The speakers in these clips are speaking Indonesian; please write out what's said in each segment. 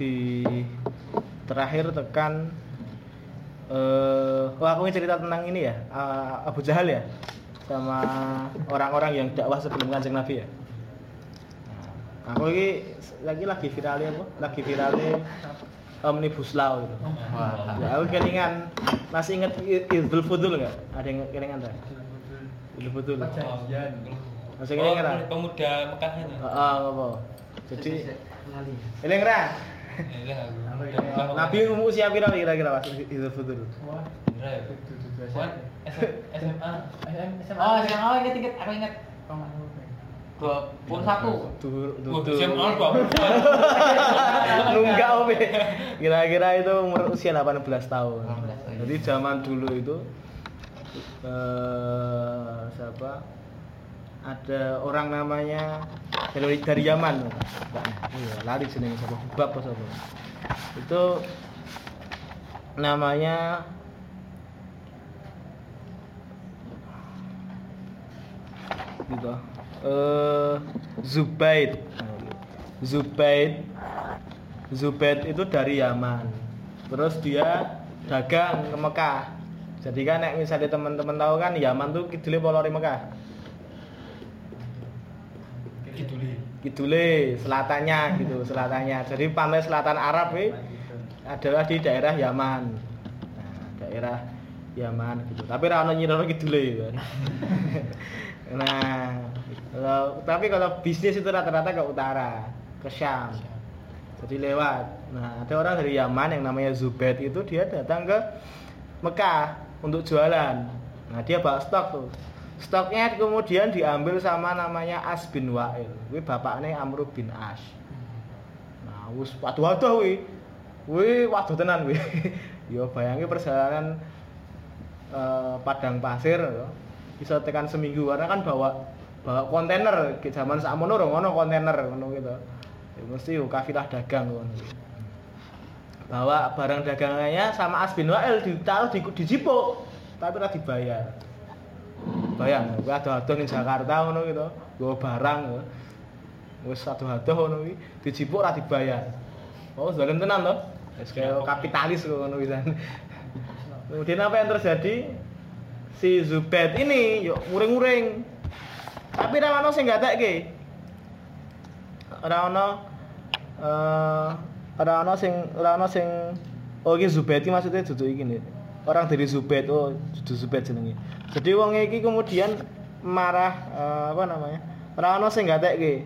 Di terakhir tekan eh wah aku ingin cerita tentang ini ya uh, Abu Jahal ya sama orang-orang yang dakwah sebelum kanjeng Nabi ya. Nah, aku ini lagi lagi viralnya apa? Lagi viralnya omnibus law gitu. Wah. Ya, aku kelingan masih inget Idul Fudul nggak? Ada yang kelingan tak Idul Fudul. Masih kelingan tak pemuda Mekah itu. Heeh, apa? Jadi Iya, Nabi umur usia pira kira-kira pas Idul Fitri? SMA. Oh, SMA oh, inget inget, aku inget. Dua puluh satu. SMA dua puluh Nunggak oke. Kira-kira itu umur usia 18 tahun. 18 tahun. Jadi zaman dulu itu eh siapa? Ada orang namanya dari, dari Yaman. Iya, lari jenenge siapa? Bab apa? Itu namanya gitu. Eh Zubaid. Zubaid Zubaid itu dari Yaman. Terus dia dagang ke Mekah. Jadi kan misalnya teman-teman tahu kan Yaman tuh kidule polori Mekah. Kiduli. Kidule, selatannya gitu, selatannya. Jadi pantai selatan Arab ini adalah di daerah Yaman. Nah, daerah Yaman gitu. Tapi ra ono nyiroro kidule kan. nah, kalau, tapi kalau bisnis itu rata-rata ke utara, ke Syam. Jadi lewat. Nah, ada orang dari Yaman yang namanya Zubaid itu dia datang ke Mekah untuk jualan. Nah, dia bawa stok tuh. Stoknya kemudian diambil sama namanya As bin Wa'il. Kuwi bapaknya Amr bin As. Nah, waduh-waduh kuwi. Kuwi waduh tenan kuwi. ya bayangi perjalanan eh, padang pasir ya. bisa tekan seminggu karena kan bawa bawa kontainer ke zaman sakmono ora ngono kontainer ngono gitu. Ya mesti yo kafilah dagang ngono. Bawa barang dagangannya sama As bin Wa'il ditaruh di di jipuk tapi ora dibayar. Bayang, kowe ado-ado ning Jakarta ngono gitu, nggawa barang ya. Wis ado-ado ngono kuwi dijipuk ora dibayar. Oh, zalim tenan to. Wis kaya kapitalis kok ngono pisan. Kemudian apa yang terjadi? Si Zubaid ini yuk muring-muring. Tapi ra ono sing gatekke. Ora ono eh ora ono sing ora ono sing oh iki Zubaid iki maksudnya dudu iki nih. Orang dari Zubaid oh dudu Zubaid jenenge. Jadi wong iki kemudian marah eh, apa namanya? Ora ono sing gatekke.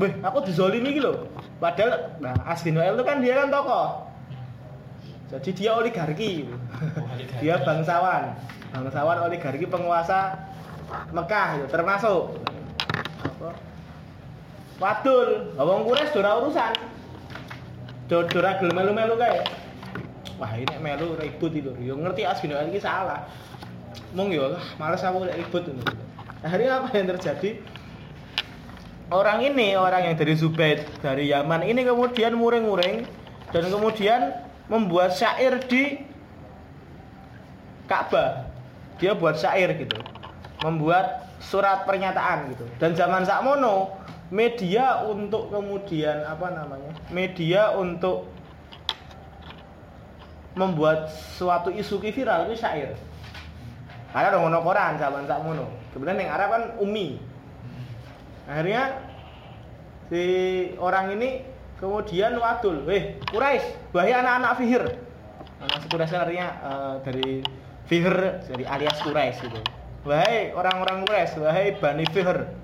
Weh, aku dizolimi iki lho. Padahal nah Asbin Noel itu kan dia kan tokoh. Jadi dia oligarki. oligarki. dia bangsawan. Bangsawan oligarki penguasa Mekah itu termasuk apa? Wadul, wong Quraisy ora urusan. Do ora gelem melu-melu kae. Wah, ini melu ribut itu. Yo ngerti Asbin Noel iki salah. Mong yo ah, males aku ribut ngono. Akhirnya apa yang terjadi? Orang ini, orang yang dari Zubaid, dari Yaman ini kemudian muring-muring dan kemudian membuat syair di Ka'bah. Dia buat syair gitu. Membuat surat pernyataan gitu. Dan zaman sakmono media untuk kemudian apa namanya? Media untuk membuat suatu isu viral itu syair. Karena ada ngono koran zaman sakmono. Kemudian yang Arab kan umi. Akhirnya si orang ini kemudian wadul, weh Quraisy, wahai anak-anak Fihir. Anak Quraisy artinya eh, dari Fihir, dari alias Quraisy gitu. Wahai orang-orang Quraisy, wahai Bani Fihir.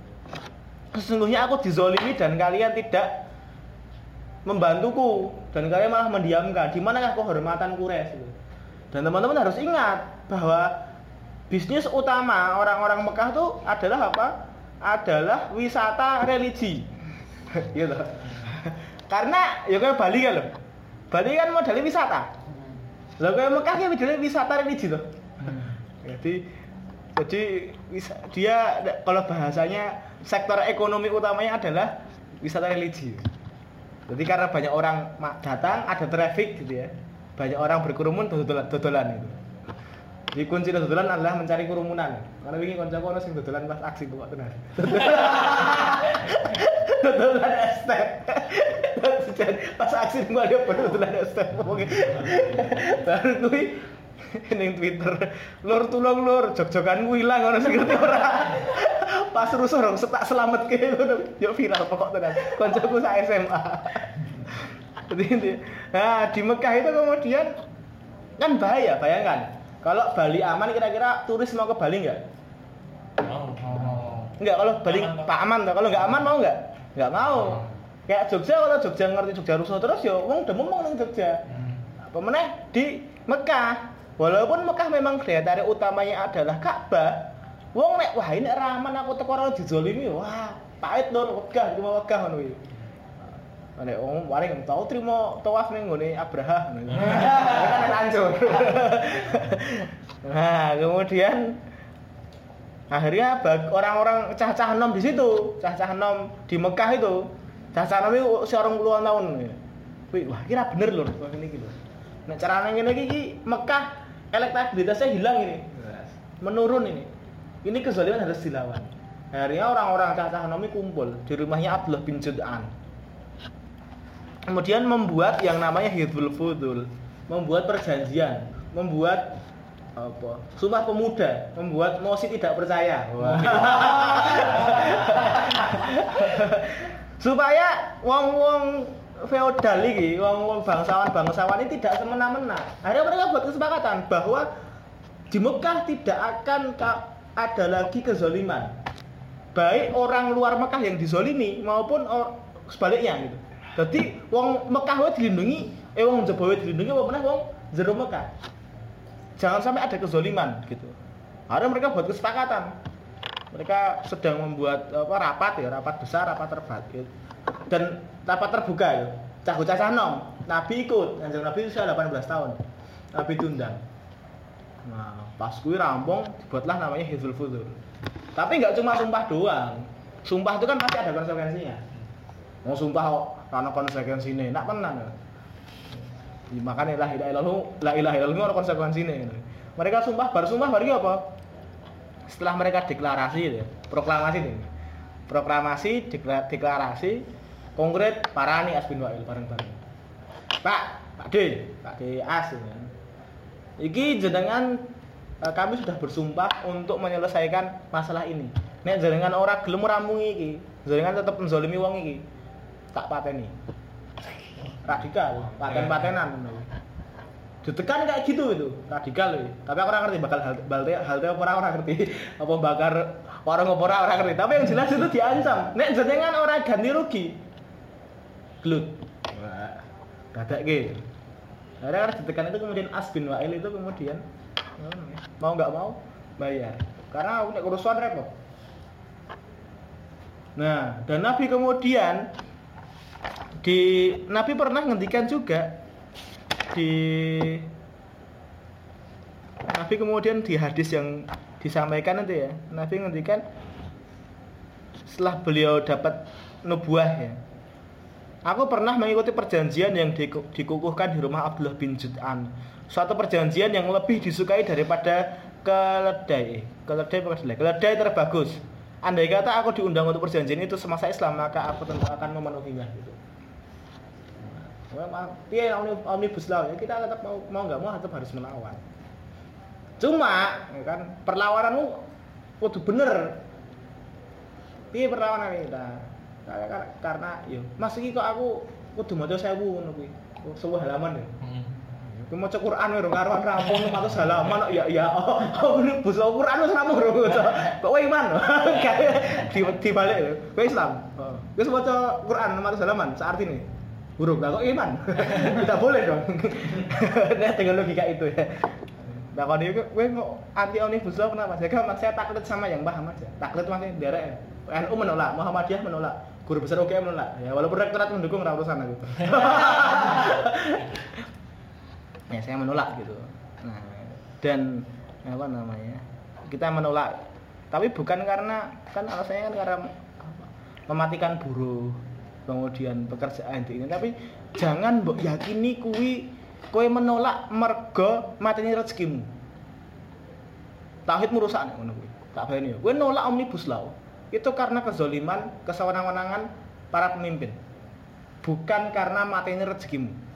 Sesungguhnya aku dizolimi dan kalian tidak membantuku dan kalian malah mendiamkan. Di manakah kehormatan Quraisy? Gitu. Dan teman-teman harus ingat bahwa bisnis utama orang-orang Mekah tuh adalah apa? Adalah wisata religi. gitu. Karena ya kayak Bali kan loh. Bali kan modelnya wisata. Lah kayak Mekah modelnya wisata religi tuh. Jadi jadi wis- dia kalau bahasanya sektor ekonomi utamanya adalah wisata religi. Jadi karena banyak orang datang, ada traffic gitu ya. Banyak orang berkerumun dodolan, dodolan itu. Jadi kunci dodolan adalah mencari kerumunan. Karena wingi kancaku ono sing dodolan pas aksi kok tenan. dodolan estet. pas aksi gua dia dodolan estet. Oke. Baru kuwi ning Twitter, lur tulung lur, jog-jogan ku ilang ono sing ngerti ora. Pas rusuh dong, setak selamat ke ngono. Yo viral pokok tenan. Kancaku sak SMA. Jadi nah di Mekah itu kemudian kan bahaya, bayangkan. Kalau Bali aman kira-kira turis mau ke Bali nggak? Mau. Oh. Enggak, kalau Bali Aman, Pak. Aman toh. Kalau nggak aman mau nggak? Nggak mau. Kayak Jogja kalau Jogja ngerti Jogja rusuh terus ya wong udah ngomong nang Jogja. Hmm. Apa meneh di Mekah. Walaupun Mekah memang daya utamanya adalah Ka'bah. Wong nek wah ini raman aku teko ora dijolimi, wah pahit lur wegah cuma wegah ngono iki. Nek wong paling tau trimo tawaf ning nggone Abraha ngono. Kan hancur. Nah, kemudian akhirnya orang-orang cah-cah nom di situ, cah-cah nom di Mekah itu, cah-cah nom itu seorang puluhan tahun. Wih, wah kira bener loh, wah ini gitu. Nah caranya gini iki Mekah elektabilitasnya hilang ini, menurun ini. Ini kezaliman harus dilawan. Akhirnya orang-orang cah-cah nom ini kumpul di rumahnya Abdullah bin Jud'an. Kemudian membuat yang namanya Hizbul Fudul, membuat perjanjian, membuat apa? Sumpah pemuda, membuat mosi tidak percaya. Supaya wong-wong feodal iki, wong-wong bangsawan-bangsawan ini tidak semena-mena. Akhirnya mereka buat kesepakatan bahwa di Mekah tidak akan ka- ada lagi kezoliman. Baik orang luar Mekah yang dizolimi maupun or- sebaliknya gitu. Jadi wong Mekah wae dilindungi, eh wong Jawa wae dilindungi apa meneh wong jero Mekah. Jangan sampai ada kezoliman gitu. Akhirnya mereka buat kesepakatan. Mereka sedang membuat apa rapat ya, rapat besar, rapat terbatas dan rapat terbuka ya. Cah cah nom, Nabi ikut, Kanjeng Nabi usia 18 tahun. Nabi diundang. Nah, pas kuwi rampung dibuatlah namanya Hizbul Fudur. Tapi nggak cuma sumpah doang. Sumpah itu kan pasti ada konsekuensinya. Mau sumpah kok karena konsekuensinya, nak tenan. ya. Ya, makanya la ilaha illallah, la ilaha illallah ada konsekuensinya. Mereka sumpah, baru sumpah baru apa? Setelah mereka deklarasi ya, proklamasi ini. Proklamasi, dekla- deklarasi, konkret parani As bin Wa'il bareng-bareng. Pak, Pak D, Pak D As ya. Iki jenengan eh, kami sudah bersumpah untuk menyelesaikan masalah ini. Nek jenengan ora gelem ramungi iki, jenengan tetep menzalimi wong iki. Tak pateni. Radikal, paten-patenan. Ditekan kayak gitu itu, radikal loh. Tapi aku ngerti bakal hal halte halte apa ora ora ngerti. Apa bakar warung apa ora ora ngerti. Tapi yang jelas itu diancam. Nek jenengan ora ganti rugi. Glut. Dadak gitu. Akhirnya karena ditekan itu kemudian As bin Wa'il itu kemudian mau nggak mau bayar. Karena punya kerusuhan repot. Nah, dan Nabi kemudian di Nabi pernah ngendikan juga di Nabi kemudian di hadis yang disampaikan itu ya, Nabi ngendikan setelah beliau dapat nubuah ya, Aku pernah mengikuti perjanjian yang diku- dikukuhkan di rumah Abdullah bin Jud'an. Suatu perjanjian yang lebih disukai daripada keledai. Keledai apa keledai? Keledai terbagus. Andai kata aku diundang untuk perjanjian itu semasa Islam, maka aku tentu akan memenuhinya. Gitu. Omni- omnibus law ya kita tetap mau mau nggak mau tetap harus melawan. Cuma, ya kan perlawananmu kudu bener. Piye perlawanan kita? Karena, karena, karena yo, Mas iki kok aku kudu maca 1000 ngono kuwi. Sebuah halaman ya. Hmm. Kuwi maca Quran wae rong karuan rampung 100 halaman ya ya oh, omnibus law Quran wis rampung rong maca. Kok kowe iman? di dibalik lho. Kowe Islam. Heeh. Wis maca Quran 600 halaman saartine. buruk lah kok iman tidak boleh dong nah, dengan logika itu ya nah kalau dia gue kok anti omnibus law kenapa ya kan saya taklid sama yang paham aja taklid maksudnya daerah NU menolak Muhammadiyah menolak guru besar UGM menolak ya walaupun rektorat mendukung ora urusan aku ya saya menolak gitu. Nah dan apa namanya kita menolak. Tapi bukan karena kan alasannya kan karena mematikan buruh kemudian pekerjaan ini. Tapi jangan mbok yakini kuwi kowe menolak mergo mateni rezekimu. Tauhid merusak ngono kuwi. Tak bayani ya kowe nolak omnibus law itu karena kezoliman kesewenang-wenangan para pemimpin. Bukan karena mateni rezekimu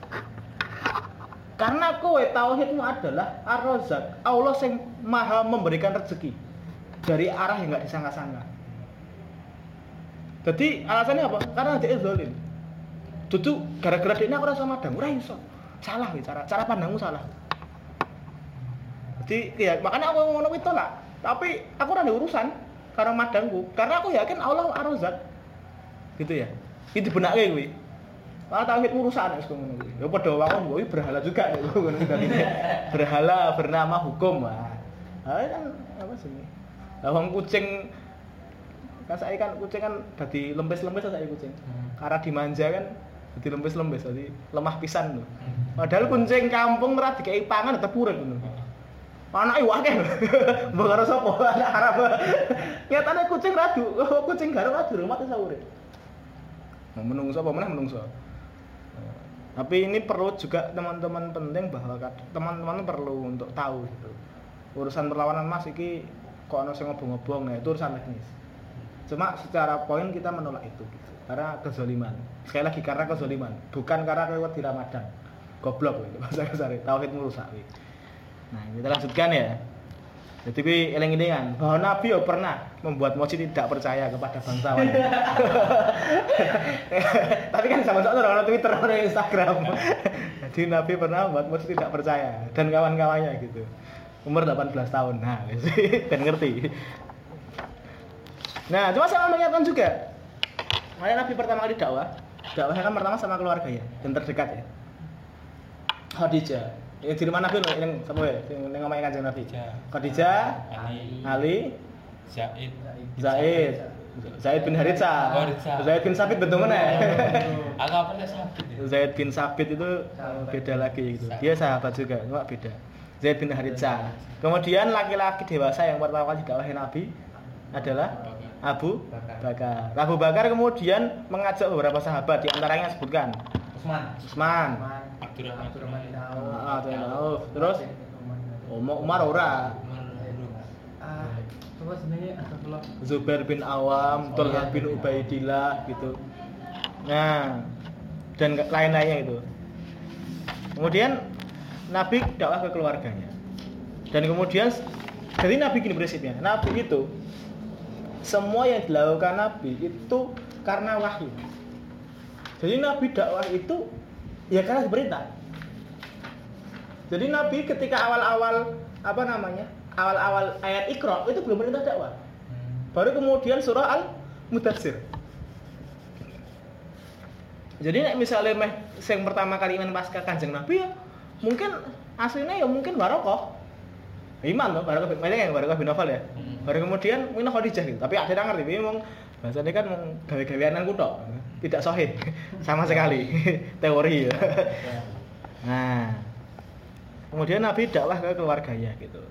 karena kowe tauhidmu adalah ar-razzaq Allah yang maha memberikan rezeki dari arah yang nggak disangka-sangka jadi alasannya apa? Karena dia zalim. Dudu gara-gara dia aku rasa madang, ora iso. Salah wih, cara cara pandangmu salah. Jadi ya makanya aku ngono kuwi tolak. Tapi aku ada urusan karena madangku, karena aku yakin Allah Ar-Razzaq. Gitu ya. Itu benake kuwi. Malah tauhid urusan wis ngono kuwi. Ya padha wae kuwi berhala juga ya ngono. Berhala bernama hukum. Ah kan apa sih? Lah wong kucing kan saya kan kucing kan jadi lempes-lempes saya kucing. Karena dimanja kan jadi lempes-lempes jadi lemah pisan loh padahal kucing kampung ora dikei pangan tetep urip ngono. Anake wae mbok karo sapa? Anak Arab. Nyatane kucing radu kucing garuk radu rumah iso urip. Menungso apa meneh menungso tapi ini perlu juga teman-teman penting bahwa teman-teman perlu untuk tahu gitu urusan perlawanan mas iki kok ono sing ngobong-ngobong nah itu urusan teknis cuma secara poin kita menolak itu gitu. karena kezoliman sekali lagi karena kezoliman bukan karena lewat di Ramadan goblok gitu bahasa kasar tauhid merusak gitu. nah kita lanjutkan ya jadi gue eling-elingan. Bahwa Nabi yo pernah membuat mochi tidak percaya kepada bangsawan. Tapi kan sama sama orang Twitter orang Instagram. Jadi Nabi pernah membuat mochi tidak percaya. Dan kawan-kawannya gitu. Umur 18 tahun. Nah dan ngerti. Nah, cuma saya mau mengingatkan juga. Makanya Nabi pertama kali dakwah, dakwahnya kan pertama sama keluarganya. Dan terdekat ya. Khadijah. Ini di rumah Nabi loh, yang sama ya, yang yang ngomongin kanjeng Nabi. Khadijah. Khadijah, Ali, Ali, Zaid, Zaid, Zaid bin Haritha, Haritha. Zaid bin Sabit betul mana? Aku apa sabit ya? Zaid bin Sabit itu beda lagi gitu. Dia sahabat juga, cuma beda. Zaid bin Haritha. Kemudian laki-laki dewasa yang pertama kali didakwahi Nabi adalah Abu Bakar. Abu Bakar kemudian mengajak beberapa sahabat di antaranya sebutkan Usman. Usman, Abdurrahman Abdurrahman bin Auf. Ah, Abdurrahman bin Auf. Terus Umar Umar ora, Ah, coba sebenarnya astagfirullah. Zubair bin Awam, Oh, Talha iya. bin Ubaidillah gitu. Nah, dan lain-lainnya itu. Kemudian Nabi dakwah ke keluarganya. Dan kemudian jadi Nabi gini prinsipnya. Nabi itu semua yang dilakukan Nabi itu karena wahyu. Jadi Nabi dakwah itu ya karena diperintah. Jadi Nabi ketika awal-awal apa namanya? Awal-awal ayat Iqra itu belum perintah dakwah. Baru kemudian surah Al Mudatsir. Jadi nek misalnya meh sing pertama kali iman pasca Kanjeng Nabi ya mungkin aslinya ya mungkin Barokoh. Iman loh, Barokoh banyak yang Barokoh bin Nawfal ya. Hmm. Baru kemudian mungkin Khadijah gitu. Tapi ada yang ngerti, ini memang bahasanya kan gawe-gaweanan kutok. Tidak sahih sama sekali teori ya. Nah, kemudian Nabi dakwah ke keluarganya gitu.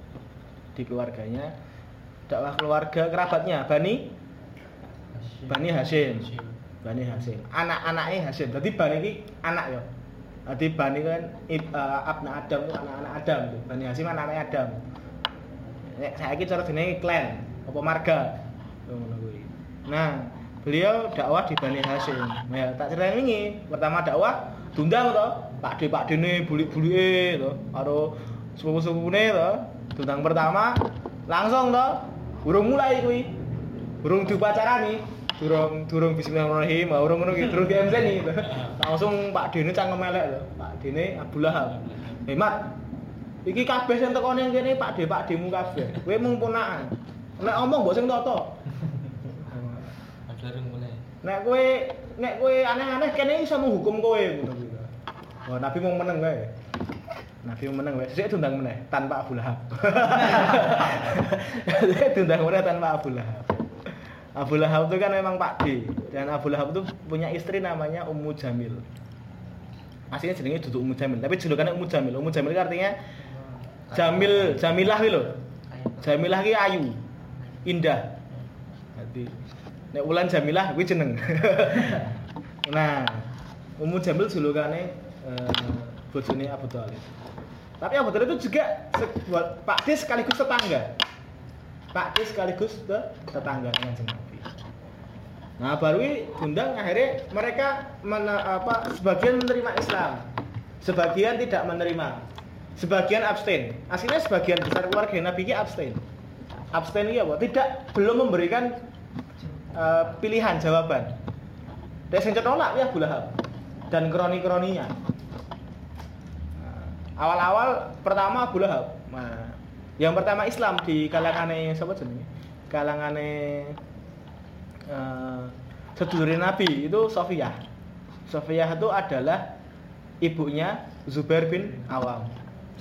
Di keluarganya dakwah keluarga kerabatnya Bani Bani Hashim. Bani Hashim. Anak-anaknya Hashim. Jadi Bani ini anak ya. Jadi Bani kan eh, abna Adam itu anak-anak Adam. Bani Hashim anak-anak Adam. Nek saiki cara jenenge klan apa marga. Nah, beliau dakwah di Bani Hashim. Ya, tak ceritain ini. Pertama dakwah tundang to. Pak De Pak Dene bulik-bulike to karo sepupu-sepupune to. Tundang pertama langsung to. Urung mulai kuwi. Urung diupacarani. Durung durung bismillahirrahmanirrahim, ah, urung ngono durung di MC nih. Langsung Pak Dene cangkem elek to. Pak Dene Abu Lahab. Hemat. Iki kabeh sing teko ning kene Pak De Pak Demu kabeh. Kowe mung ponakan. Nek omong mbok sing. Nek kowe nek kowe aneh-aneh kene iso menghukum kowe ngono gitu. Oh, Nabi mau meneng wae. Nabi mau meneng wae. Sesuk diundang meneh tanpa Abu Lahab. Sesuk diundang meneh tanpa Abu Lahab. Abu Lahab itu kan memang Pak D dan Abu Lahab itu punya istri namanya Ummu Jamil. Aslinya jenenge duduk Ummu Jamil, tapi julukannya Ummu Jamil. Ummu Jamil artinya Jamil, Jamilah gitu loh. Jamilah ki ayu, indah. Jadi nek Wulan Jamilah kuwi jeneng. nah, Ummu Jamil julukane eh, bojone Abu Thalib. Tapi Abu Thalib itu juga se- buat Pak D sekaligus tetangga. Pak D sekaligus te- tetangga dengan Nabi. Nah, baru ini undang akhirnya mereka mena- apa sebagian menerima Islam, sebagian tidak menerima, sebagian abstain. Aslinya sebagian besar keluarga Nabi ini abstain. Abstain ini apa? Tidak belum memberikan eh, pilihan jawaban. Dan yang nolak ya Lahab dan kroni-kroninya. Nah, awal-awal pertama Abu Lahab. Nah, yang pertama Islam di kalangannya siapa jenenge? Kalangannya eh sedulure Nabi itu Sofiyah. Sofiyah itu adalah ibunya Zubair bin Awam.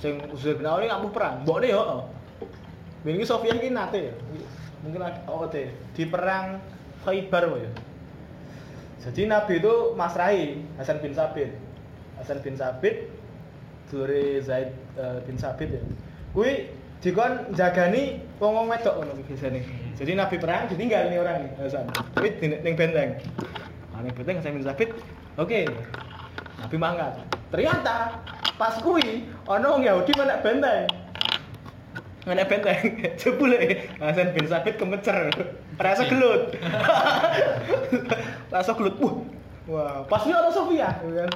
Sing Zubair bin Awam ini ngamuk perang. Mbok yo. Ini Sofiyah ini nate. Mungkin ada oh di perang Khaybar ya. Jadi Nabi itu masrahi Hasan bin Sabit. Hasan bin Sabit dulure Zaid eh, bin Sabit ya. Kuwi dikon jagani wong-wong wedok ngono biasane. Jadi Nabi perang ditinggal nih orang nih Hasan. Kuwi ning benteng. Nah, benteng Hasan bin Sabit. Oke. Nabi mangkat. Ternyata pas kuwi ana wong Yahudi menek benteng. Menek benteng. Jebule Hasan bin Sabit kemecer. Rasa gelut. Rasa gelut. Wah. Wah, pas ini ada Sofia, kan?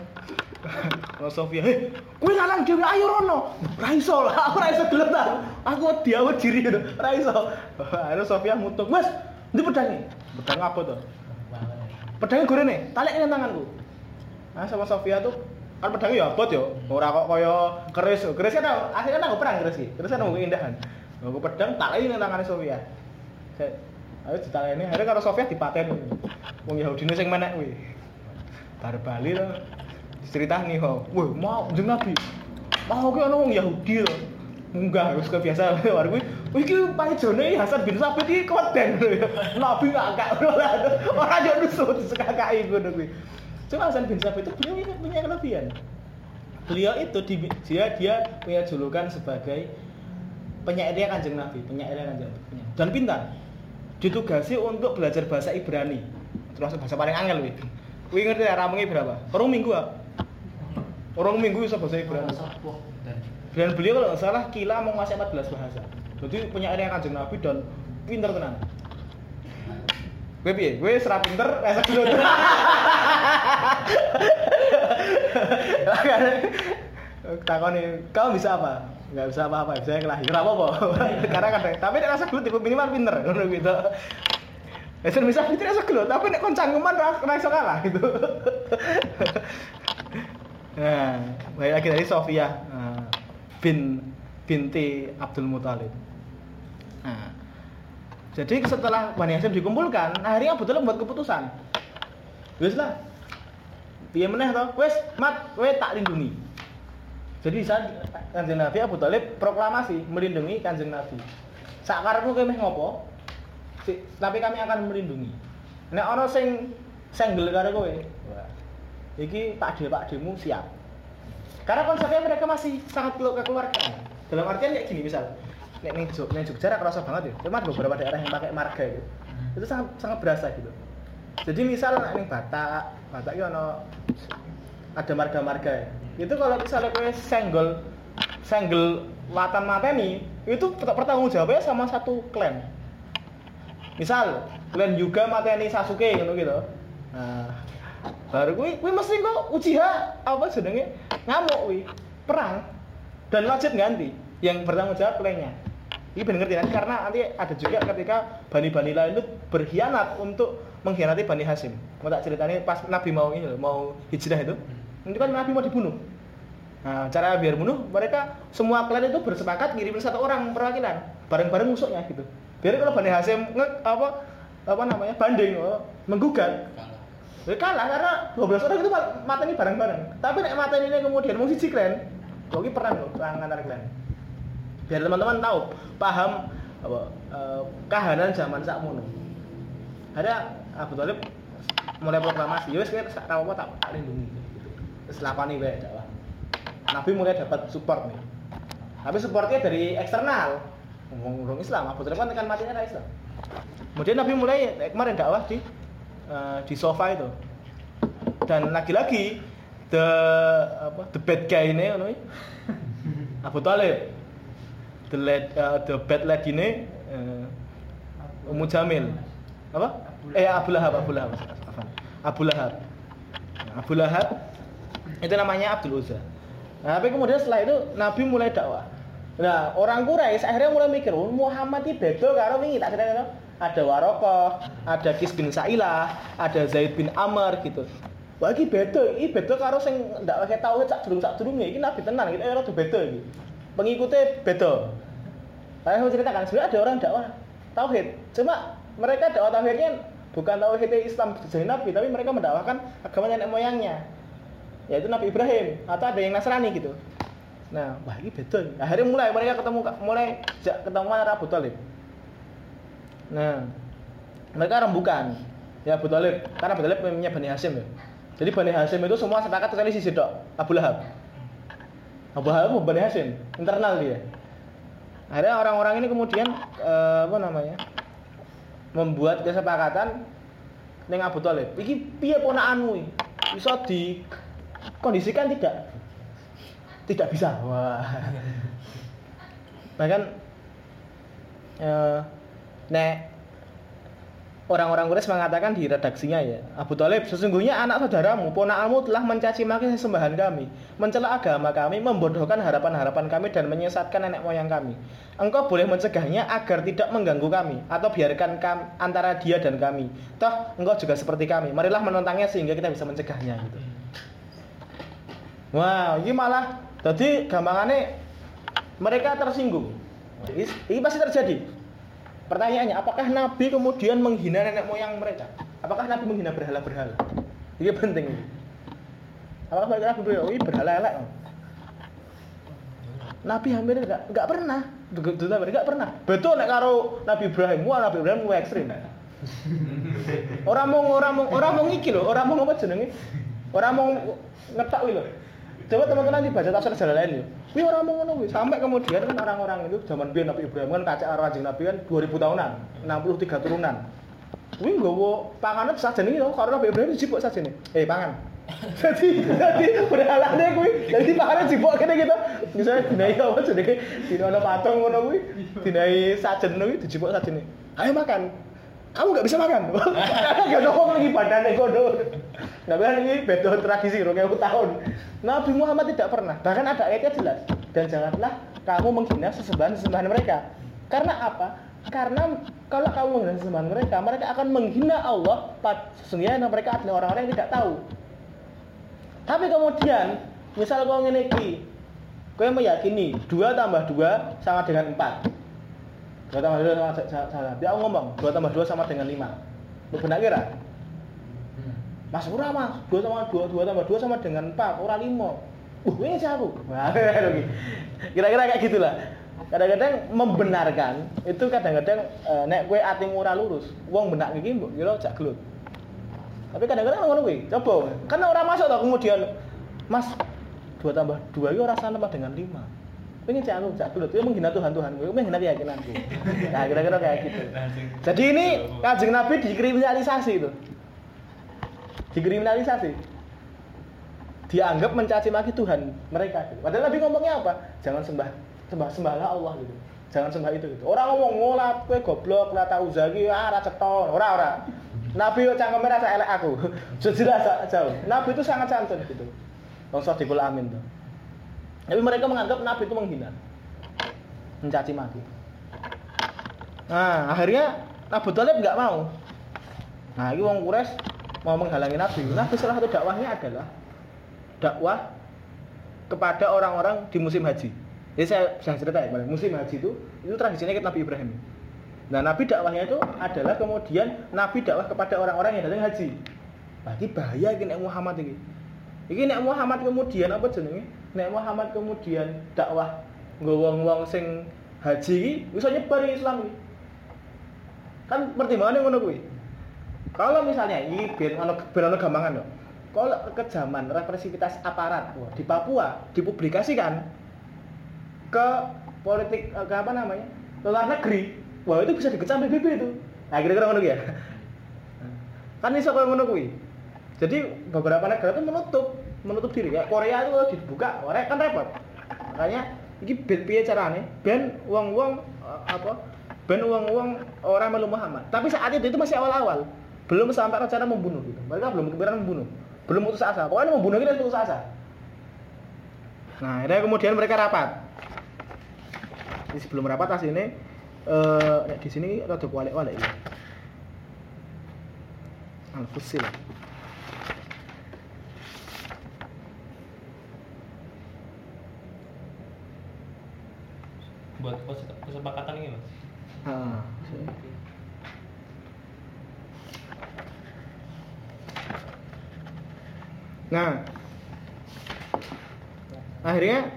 Ana Sofia, "Heh, kowe lanang dhewe ayo rono." Ora iso lah, aku ora iso gelut ta. Aku diawet diri ngono. Ora iso. Ada Sofia mutuk, "Wes, ndi pedange?" Pedang apa to? Pedangnya gorene, talik ning tanganku. Nah, sama Sofia tuh kan pedangnya ya abot yo. Ora kok kaya keris. Keris kan akhirnya nang perang keris iki. Keris nang keindahan. Aku pedang tak ning tangane Sofia. Ayo ditaleni, akhirnya karo Sofia dipateni. Wong Yahudine sing menek kuwi. Bar bali to. Diceritani ho. Wah, mau jeneng Nabi. Mau ki ana wong Yahudi to. Munggah wis kebiasa war kuwi. Wih iki pajone Hasan bin Sabit iki koden. Nabi ngakak ora yo nusuk sekakaki ngono kuwi. Cuma Hasan bin Sabit itu beliau punya kelebihan. Beliau itu di- dia dia punya julukan sebagai penyairnya kanjeng Nabi, penyairnya kanjeng Nabi. Dan pintar. Ditugasi untuk belajar bahasa Ibrani. Termasuk bahasa paling angel wih. Wih ngerti ya ramungi berapa? Orang minggu ah. Orang minggu bisa bahasa Ibrani. Dan beliau kalau nggak salah kila menguasai 14 bahasa. Jadi penyairnya kanjeng Nabi dan pintar tenan. Gue piye? Gue serap pinter, rasa gelut. Takoni, kamu bisa apa? Enggak bisa apa-apa, bisa kelahi. Ora apa-apa. Karena kadang tapi nek rasa gelut iku minimal pinter ngono gitu. Ya sen bisa pinter rasa gelut, tapi nek kon cangkeman ra iso kalah gitu. Nah, baik lagi dari Sofia nah, bin binti Abdul Muthalib. Nah, jadi setelah Bani Hasyim dikumpulkan, akhirnya Thalib membuat keputusan. Wes lah. Piye meneh to? Wes, mat, kowe tak lindungi. Jadi saat Kanjeng Nabi Abu Thalib proklamasi melindungi Kanjeng Nabi. Sak karepmu kowe meh ngopo? Si- tapi kami akan melindungi. Nek ana sing senggel karo kowe. Iki Pak De Pak Demu siap. Karena konsepnya mereka masih sangat kelu- kekeluargaan. Dalam artian kayak gini misal, nek ning Jog- ning Jogja ra kerasa banget ya. Cuma ada beberapa daerah yang pakai marga itu. Itu sangat sangat berasa gitu. Jadi misal nek ning Batak, Batak itu ono ada marga-marga. Itu kalau misalnya kowe senggol senggel watan mateni, itu pert- pertanggung jawabnya sama satu klan. Misal, klan juga mateni Sasuke ngono gitu. Nah, baru kuwi kuwi mesti kok Uchiha apa jenenge ngamuk kuwi perang dan wajib ganti yang bertanggung jawab klannya. Ini benar ngerti kan? Karena nanti ada juga ketika bani-bani lain itu berkhianat untuk mengkhianati Bani Hasim. Mau tak ceritanya pas Nabi mau ini loh, mau hijrah itu, itu kan Nabi mau dibunuh. Nah, cara biar bunuh mereka semua klan itu bersepakat ngirimin satu orang perwakilan bareng-bareng musuhnya gitu. Biar kalau Bani Hasim nge, apa apa namanya banding oh, menggugat Ya kalah karena 12 orang itu mata ini bareng-bareng. Tapi nek mata ini kemudian mau siji klan, kok ini perang loh, perang antar klan. Biar teman-teman tahu, paham apa eh, kahanan zaman sakmono. Ada Abu Thalib mulai proklamasi, ya wis kowe sak apa tak tak lindungi. Terus lapani wae dakwah. Nabi mulai dapat support nih. Tapi supportnya dari eksternal. Ngomong orang Islam, Abu Thalib kan tekan matinya ra Islam. Kemudian Nabi mulai eh, kemarin dakwah di eh, di sofa itu. Dan lagi-lagi the apa the bad guy ini. Abu Thalib. The lad, eh, the bad lady ini eh, Ummu Jamil. Apa? Eh Abu Lahab, Abu Lahab. Abu Lahab. Abu Lahab itu namanya Abdul Uzza. Nah, tapi kemudian setelah itu Nabi mulai dakwah. Nah, orang Quraisy akhirnya mulai mikir, oh, Muhammad ini beda karo wingi tak cerita ada Warokoh, ada Kis bin Sa'ilah, ada Zaid bin Amr gitu. Wah, ini beda, ini beda karo sing ndak pakai tauhid sak durung sak durunge. Iki nabi tenan, iki ora beda iki. Pengikutnya beda. Saya mau ceritakan sebenarnya ada orang dakwah tauhid. Cuma mereka dakwah tauhidnya bukan tauhid Islam sebagai nabi, tapi mereka mendakwakan agama nenek moyangnya. Yaitu Nabi Ibrahim atau ada yang Nasrani gitu. Nah, wah ini beda. Akhirnya mulai mereka ketemu mulai ketemu Abu Talib. Nah, mereka rembukan ya Abu Talib karena Abu Talib punya Bani Hashim ya. Jadi Bani Hashim itu semua sepakat kecuali sisi dok Abu Lahab. Abu itu Bani Hashim internal dia. Akhirnya orang-orang ini kemudian eh, apa namanya membuat kesepakatan dengan Abu Talib. Iki piye ponakanmu? Bisa dikondisikan tidak? Tidak bisa. Wah. Bahkan eh, nek orang-orang Quraisy mengatakan di redaksinya ya, Abu Talib sesungguhnya anak saudaramu, ponakanmu telah mencaci maki sesembahan kami, mencela agama kami, membodohkan harapan-harapan kami dan menyesatkan nenek moyang kami. Engkau boleh mencegahnya agar tidak mengganggu kami atau biarkan kam, antara dia dan kami. Toh engkau juga seperti kami. Marilah menentangnya sehingga kita bisa mencegahnya gitu. Wow, ini malah jadi gampangannya mereka tersinggung. Ini pasti terjadi. Pertanyaannya, apakah Nabi kemudian menghina nenek moyang mereka? Apakah Nabi menghina berhala-berhala? Ini penting. Apakah mereka Nabi berhala? Oh, berhala elek. Nabi hampir enggak enggak pernah. Betul enggak pernah. Betul nek karo Nabi Ibrahim, wah Nabi Ibrahim luwih ekstrim. Orang mau orang mau orang mau ngiki loh, orang mau apa jenenge? Orang mau ngetak loh. Coba teman-teman dibaca tafsir Jalalain ya. Wih orang mau ngono. Sampai kemudian kan orang-orang itu zaman biyen Nabi Ibrahim kan kaca karo Kanjeng Nabi kan 2000 tahunan, 63 turunan. Wih nggowo panganan iki lho karo Nabi Ibrahim dijipuk sajen Eh pangan. Jadi jadi berhalane kuwi. Jadi panganan jipuk kene gitu. Misalnya dinai apa jenenge? Dinono patung ngono kuwi. Dinai sajen kuwi dijipuk sajene. Ayo makan. Kamu nggak bisa makan. Karena gak ada orang lagi badannya kodo. Nggak bisa ini beda tradisi 2000 tahun. Nabi Muhammad tidak pernah. Bahkan ada ayatnya jelas. Dan janganlah kamu menghina sesembahan-sesembahan mereka. Karena apa? Karena kalau kamu menghina sesembahan mereka, mereka akan menghina Allah. Sesungguhnya mereka adalah orang-orang yang tidak tahu. Tapi kemudian, misal kau ngene iki, kau meyakini 2 tambah 2 sama dengan 4. 2 tambah 2 sama sama. Dia ngomong 2 tambah 2 sama dengan 5. Lu benar kira? Mas ora Mas, 2 tambah 2, 2 tambah 2 sama dengan 4, ora 5. Uh, ini aku. Wah, Kira-kira kayak gitulah. Kadang-kadang membenarkan itu kadang-kadang eh, nek kowe atimu ora lurus, wong benak iki mbok kira jak gelut. Tapi kadang-kadang ngono kuwi. Coba, kan ora masuk toh kemudian Mas 2 tambah 2 itu ora sama dengan 5. Pengen cek aku, cek gelut, menghina Tuhan Tuhan gue, menghina keyakinanku. Nah, kira-kira kayak gitu. Jadi ini Kanjeng Nabi dikriminalisasi itu. Dikriminalisasi. Dianggap mencaci maki Tuhan mereka. gitu. Padahal Nabi ngomongnya apa? Jangan sembah sembah sembahlah Allah gitu. Jangan sembah itu gitu. Orang ngomong ngolah kowe goblok, la tau zagi, ah ra ceton. Ora ora. Nabi yo cangkeme rasa elek aku. Jelas jauh. Nabi itu sangat santun gitu. Wong Sadiqul Amin tuh. Tapi mereka menganggap Nabi itu menghina. Mencaci maki. Nah, akhirnya Abu Thalib nggak mau. Nah, ini wong Quraisy mau menghalangi Nabi. Nabi salah satu dakwahnya adalah dakwah kepada orang-orang di musim haji. Jadi saya saya cerita ya, musim haji itu itu tradisinya kita Nabi Ibrahim. Nah, Nabi dakwahnya itu adalah kemudian Nabi dakwah kepada orang-orang yang datang haji. Berarti bahaya nek Muhammad. Iki nek Muhammad kemudian apa jenenge? Nek Muhammad kemudian dakwah nggo wong-wong sing haji iki bisa nyebar Islam iki. Kan pertimbangannya ngono kuwi. Kalau misalnya ini ben ono ben gampangan loh. Kalau ke zaman represivitas aparat wah, di Papua dipublikasikan ke politik eh, ke apa namanya? luar negeri, wah itu bisa dikecam PBB itu. Nah kira-kira ngono ya. Kan iso koyo ngono kuwi. Jadi beberapa negara itu menutup menutup diri ya. Korea itu dibuka, Korea kan repot. Makanya iki ben piye carane? Ben wong-wong eh, apa? Ben wong-wong orang melu Muhammad. Tapi saat itu itu masih awal-awal. Belum sampai rencana membunuh gitu. Mereka belum kepikiran membunuh. Belum putus asa. Pokoknya membunuh kita putus asa. Nah, akhirnya kemudian mereka rapat. Di sebelum rapat tas ini eh di sini rada kualik-walik ya. Al-Fusil. Buat kes- kesepakatan ini mas. Ah, Nah, akhirnya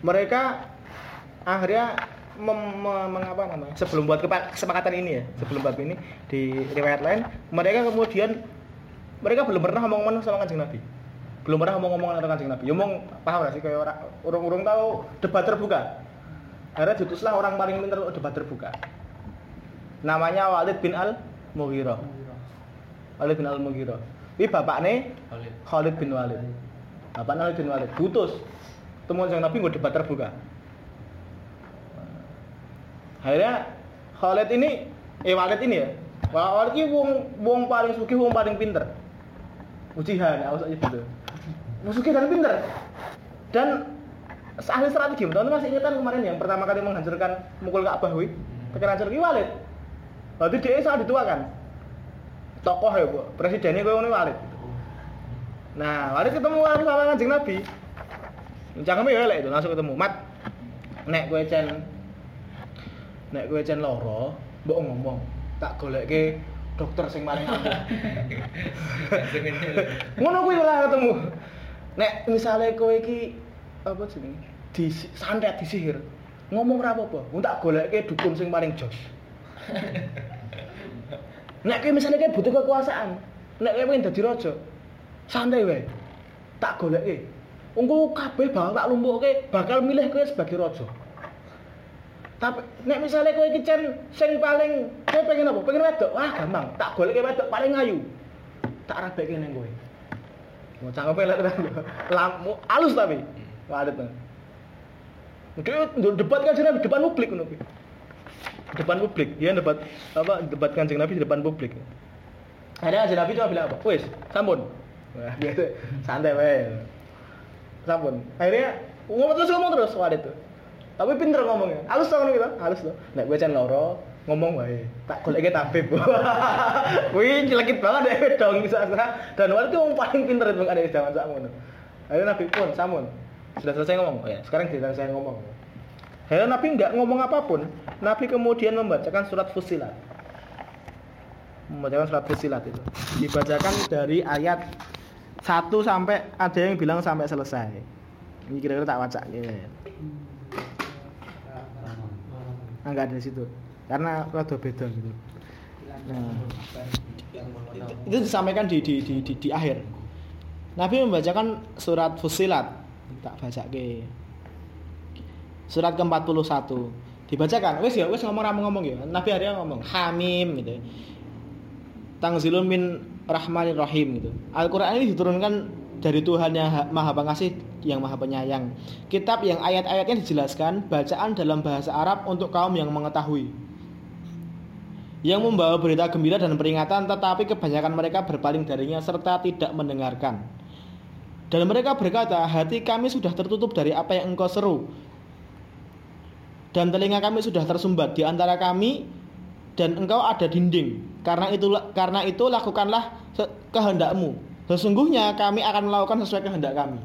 mereka akhirnya mem, mengapa namanya? Sebelum buat kesepakatan ini ya sebelum bab ini di riwayat lain mereka kemudian mereka belum pernah ngomong-ngomong sama kanjeng nabi. Belum pernah ngomong-ngomong sama kanjeng nabi. Ngomong paham gak sih? Kayak orang urung-urung tahu debat terbuka akhirnya diutuslah orang paling pintar untuk debat terbuka. Namanya Walid bin Al Mughirah Walid bin Al Mughirah ini bapaknya Khalid. Khalid bin Walid. Bapaknya Khalid bin Walid. Diutus. Temuan kanjeng nabi nggak debat terbuka. Akhirnya Khalid ini eh Walid ini ya. Walid ini wong wong paling sugih wong paling pinter ujihan ya usah gitu. Wong sugih dan pinter dan ahli strategi teman masih ingat kan kemarin yang pertama kali menghancurkan mukul Ka'bah wi tekan hancur ki Walid. Berarti dia sangat dituakan tokoh ya bu. Presidennya gue ini Walid. Nah Walid ketemu sama kanjeng Nabi. Jangan ya itu langsung ketemu. Mat nek gue cen nek kowe cen lara, mbok ngomong, tak golekke dokter sing paling ampuh. Ngono kuwi lah ketemu. Nek misale kowe iki apa jenenge? Di santet disihir. Ngomong ora apa-apa, engko tak golekke dukun sing paling jos. Nek kowe misale kowe butuh kekuasaan, nek kowe pengen dadi raja, santai wae. Tak golekke. Engko kabeh bakal tak lumpuhke, bakal milih kowe sebagai raja. Tapi nek misalnya kowe iki cen sing paling kowe pengen apa? Pengen wedok. Wah, gampang. Tak goleke wedok paling ayu. Tak rabekke ning kowe. Mau cangkem elek tenan. Lampu halus tapi. Waduh tuh. Dia debat kan di depan publik kuwi. Depan publik. Dia debat apa debat kanjeng Nabi di depan publik. Ada kanjeng Nabi cuma bilang apa? Wis, sampun. Wah, biasa santai wae. Sampun. Akhirnya ngomong terus ngomong terus waduh tuh. Tapi pinter ngomongnya. Halus tau ngono gitu. Halus tuh. Nek gue loro ngomong wae. Tak goleke tabib. Wih, jelekit banget deh dong bisa Dan waktu itu orang paling pinter itu ada zaman sak ngono. Akhirnya Nabi pun samun. Sudah selesai ngomong. Oh ya, sekarang giliran saya ngomong. Akhirnya Nabi nggak ngomong apa pun. Nabi kemudian membacakan surat Fusilat. Membacakan surat Fusilat itu. Dibacakan dari ayat 1 sampai ada yang bilang sampai selesai. Ini kira-kira tak baca ya. Nah, enggak ada di situ. Karena rada beda gitu. Nah, itu disampaikan di di di di, di akhir. Nabi membacakan surat Fusilat. Tak baca ke. Surat ke-41. Dibacakan. Wes ya, wes ngomong ramu ngomong ya. Nabi hari ngomong Hamim gitu. Tangzilun min Rahmanir Rahim gitu. Al-Qur'an ini diturunkan dari Tuhan yang ha- Maha Pengasih yang Maha Penyayang. Kitab yang ayat-ayatnya dijelaskan bacaan dalam bahasa Arab untuk kaum yang mengetahui. Yang membawa berita gembira dan peringatan tetapi kebanyakan mereka berpaling darinya serta tidak mendengarkan. Dan mereka berkata, hati kami sudah tertutup dari apa yang engkau seru. Dan telinga kami sudah tersumbat di antara kami dan engkau ada dinding. Karena itu karena itu lakukanlah kehendakmu. Sesungguhnya kami akan melakukan sesuai kehendak kami.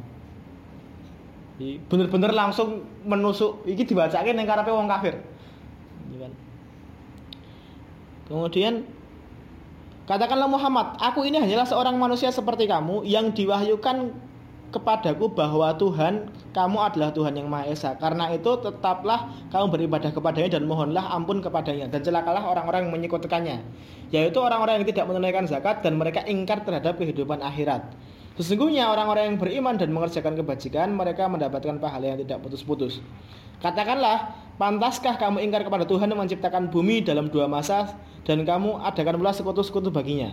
Bener-bener langsung menusuk. Iki dibacakan yang karepe wong kafir. Iya? Kemudian Katakanlah Muhammad, aku ini hanyalah seorang manusia seperti kamu yang diwahyukan kepadaku bahwa Tuhan kamu adalah Tuhan yang Maha Esa. Karena itu tetaplah kamu beribadah kepadanya dan mohonlah ampun kepadanya dan celakalah orang-orang yang menyekutukannya, yaitu orang-orang yang tidak menunaikan zakat dan mereka ingkar terhadap kehidupan akhirat. Sesungguhnya orang-orang yang beriman dan mengerjakan kebajikan mereka mendapatkan pahala yang tidak putus-putus. Katakanlah, pantaskah kamu ingkar kepada Tuhan yang menciptakan bumi dalam dua masa dan kamu adakan pula sekutu-sekutu baginya?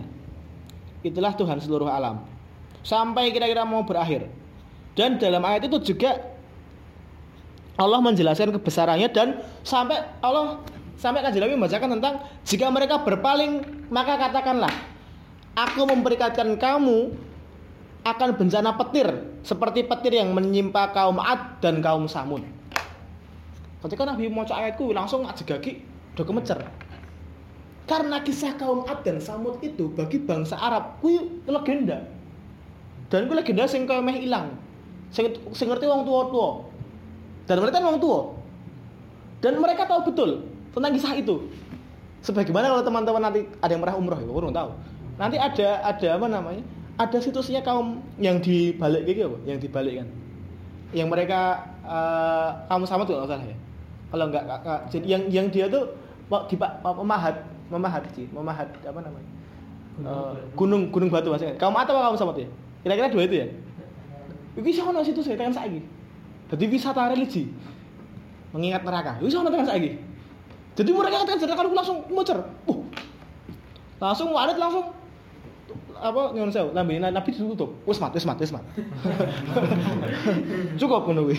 Itulah Tuhan seluruh alam. Sampai kira-kira mau berakhir. Dan dalam ayat itu juga Allah menjelaskan kebesarannya dan sampai Allah sampai kan Nabi membacakan tentang jika mereka berpaling maka katakanlah aku memperingatkan kamu akan bencana petir seperti petir yang menimpa kaum Ad dan kaum Samud. Ketika Nabi mau ayatku langsung ajegagi udah kemecer. Karena kisah kaum Ad dan Samud itu bagi bangsa Arab kuwi legenda. Dan kuwi legenda sing kaya meh ilang. Sing, sing ngerti wong tua-tua. Dan mereka kan tua. Dan mereka tahu betul tentang kisah itu. Sebagaimana kalau teman-teman nanti ada yang pernah umroh ya, kurang tahu. Nanti ada ada apa namanya? Ada situsnya kaum yang dibalik gitu apa? Yang dibalik kan. Yang mereka eh, kaum sama tuh nggak salah ya. Kalau enggak jadi yang yang dia tuh di memahat memahat sih, memahat apa namanya? Eh, gunung gunung batu maksudnya. Kaum atau kaum sama tuh ya? Kira-kira dua itu ya? Iki iso ono situs ya tekan saiki. Jadi wisata religi. Mengingat neraka. Iso ono tekan saiki. Jadi mereka kan jadi kalau langsung muter. Uh. Langsung walet langsung apa nyuwun sewu lambe nabi ditutup. Wis mat, wis mat, wis mat. cukup ngono kuwi.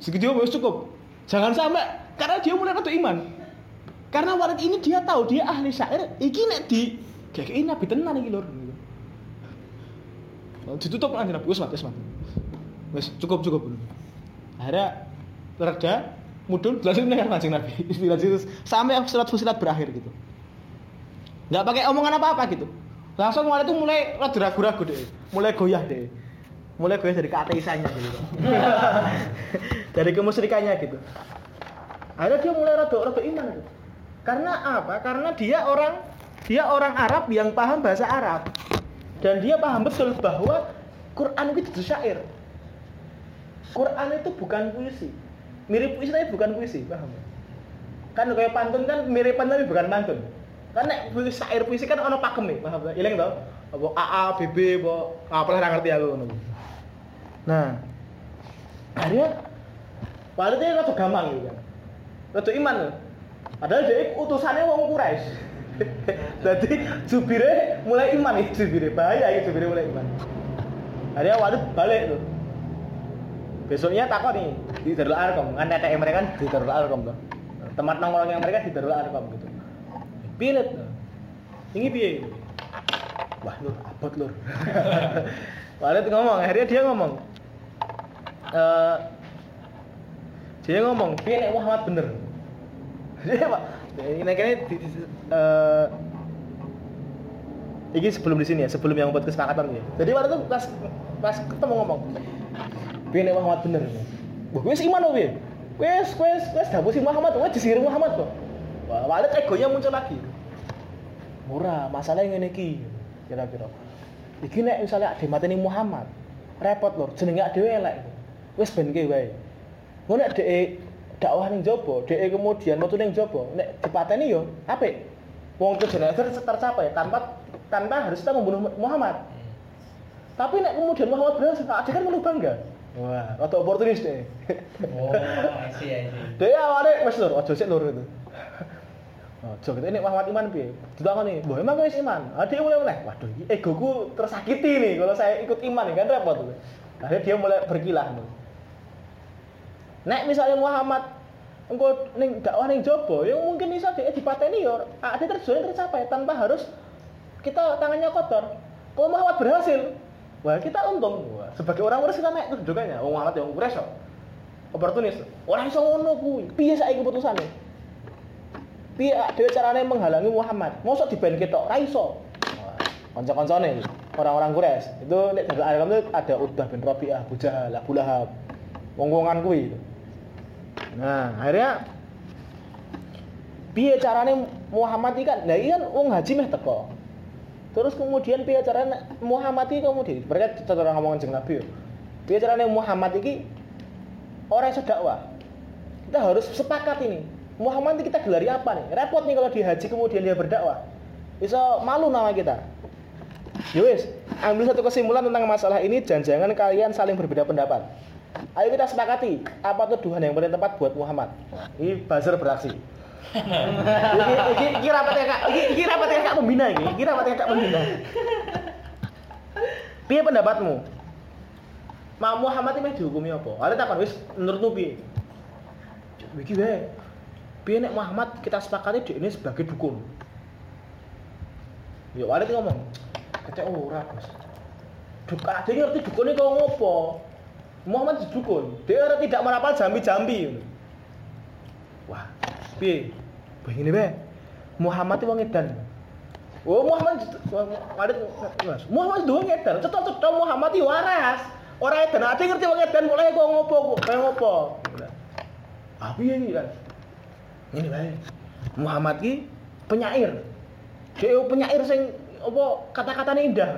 Segitu wis cukup. Jangan sampai karena dia mulai rada iman. Karena walet ini dia tahu dia ahli syair, iki nek di kayak ini nabi tenan iki lur. Oh, ditutup nanti nabi, wis mat, wis. Wis cukup cukup. Akhirnya reda mudun jelasin dengan mancing nabi. Istilah itu sampai surat fusilat berakhir gitu. Nggak pakai omongan apa apa gitu. Langsung mulai itu mulai ragu-ragu deh. Mulai goyah deh. Mulai goyah dari keateisannya gitu. Dari kemusyrikannya gitu. Akhirnya dia mulai rada rada iman gitu. karena apa? Karena dia orang dia orang Arab yang paham bahasa Arab dan dia paham betul bahwa Quran itu syair. Quran itu bukan puisi. Mirip puisi tapi bukan puisi paham? Ya? kan kayak pantun kan mirip pantun tapi bukan pantun. Kan nek puisi syair puisi kan ono nih paham? Ya ileng tau apa AA BB apa? Apa lah ngerti aku ngono. Nah akhirnya padahal dia rada gampang gitu kan. Rada iman. Padahal dia utusannya wong Quraisy jadi jubire mulai iman nih jubire bahaya ya jubire mulai iman. Akhirnya Walid balik tuh. Besoknya takut nih di Darul Arkom. Kan netek mereka kan di Darul Arkom tuh. Tempat nongkrongnya mereka di Darul Arkom gitu. Pilet tuh. Ini piye? Wah lur abot lur. Walid ngomong akhirnya dia ngomong. Eh dia ngomong nek Muhammad bener? Dia pak ini kayaknya di, eh, ini sebelum di sini ya sebelum yang buat kesepakatan ya jadi waktu itu pas pas ketemu ngomong piye nek Muhammad bener? Wah wis iman piye? Wis wis wis dapur si Muhammad wis disir Muhammad kok. Wah Walid egonya muncul lagi. Murah masalahnya ngene iki kira-kira. Iki nek misalnya ade mateni Muhammad repot lur jenenge dhewe elek. Wis ben ki wae. Ngono dhek dakwah ning jaba dhek kemudian metu ning jaba nek dipateni yo apik wong tujuan akhir tercapai tanpa tanpa harus kita membunuh Muhammad tapi nek kemudian Muhammad berhasil ade kan perlu bangga wah atau oportunis deh Oh, I see, I see. dia awalnya wes lur ojo sik lur itu Ojo gitu ini Muhammad Iman piye? Ditakoni, "Mbah emang wis iman?" Ah dia mulai mulai, "Waduh, egoku tersakiti nih kalau saya ikut iman nih kan repot tuh." Akhirnya dia mulai berkilah tuh. Nek misalnya Muhammad engko ning dakwah ning jobo, ya mungkin bisa dia dipateni ya ada terjual tercapai tanpa harus kita tangannya kotor. Kalau Muhammad berhasil, wah kita untung. Wah, sebagai orang urus kita naik kedudukannya. Oh Muhammad yang urus kok. Oportunis. Orang iso ngono kuwi. Piye saiki keputusane? piye dhewe carane menghalangi Muhammad mosok diben ketok ra iso kanca-kancane orang-orang Quraisy itu nek dari Arab itu ada Utbah bin Rabi'ah Abu Jahal Abu Lahab wong-wongan nah akhirnya piye carane Muhammad iki kan? Lah iki kan wong haji meh teko. Terus kemudian piye carane Muhammad iki kemudian? Mereka cara ngomong jeung Nabi carane Muhammad iki? Orang iso dakwah. Kita harus sepakat ini. Muhammad ini kita gelari apa nih? Repot nih kalau di haji kemudian dia berdakwah. Bisa malu nama kita. Yowis, ambil satu kesimpulan tentang masalah ini dan jangan kalian saling berbeda pendapat. Ayo kita sepakati apa tuh Tuhan yang paling tepat buat Muhammad. Ini buzzer beraksi. Iki iki iki rapatnya Kak, iki iki rapatnya Kak pembina iki. Iki rapatnya Kak pembina. Piye pendapatmu? Ma Muhammad ini dihukumi apa? Ada takon wis menurutmu piye? Iki wae. Piye nek Muhammad kita sepakati dia ini sebagai dukun. Ya Walid ngomong, kecek ora, Bos. Duk ada ngerti dukun ini kok ngopo? Muhammad dukun, dia ora tidak merapal jambi-jambi. Wah, piye? Begini be, Muhammad itu wong edan. Oh Muhammad, Walid, Mas, Muhammad itu wong edan. Cetok-cetok Muhammad itu waras. Orang edan, ada ngerti wong edan mulai kok ngopo, kayak ngopo. Ah piye iki kan? Ini. Muhammad ki penyair. Dia penyair sing apa kata-katanya indah.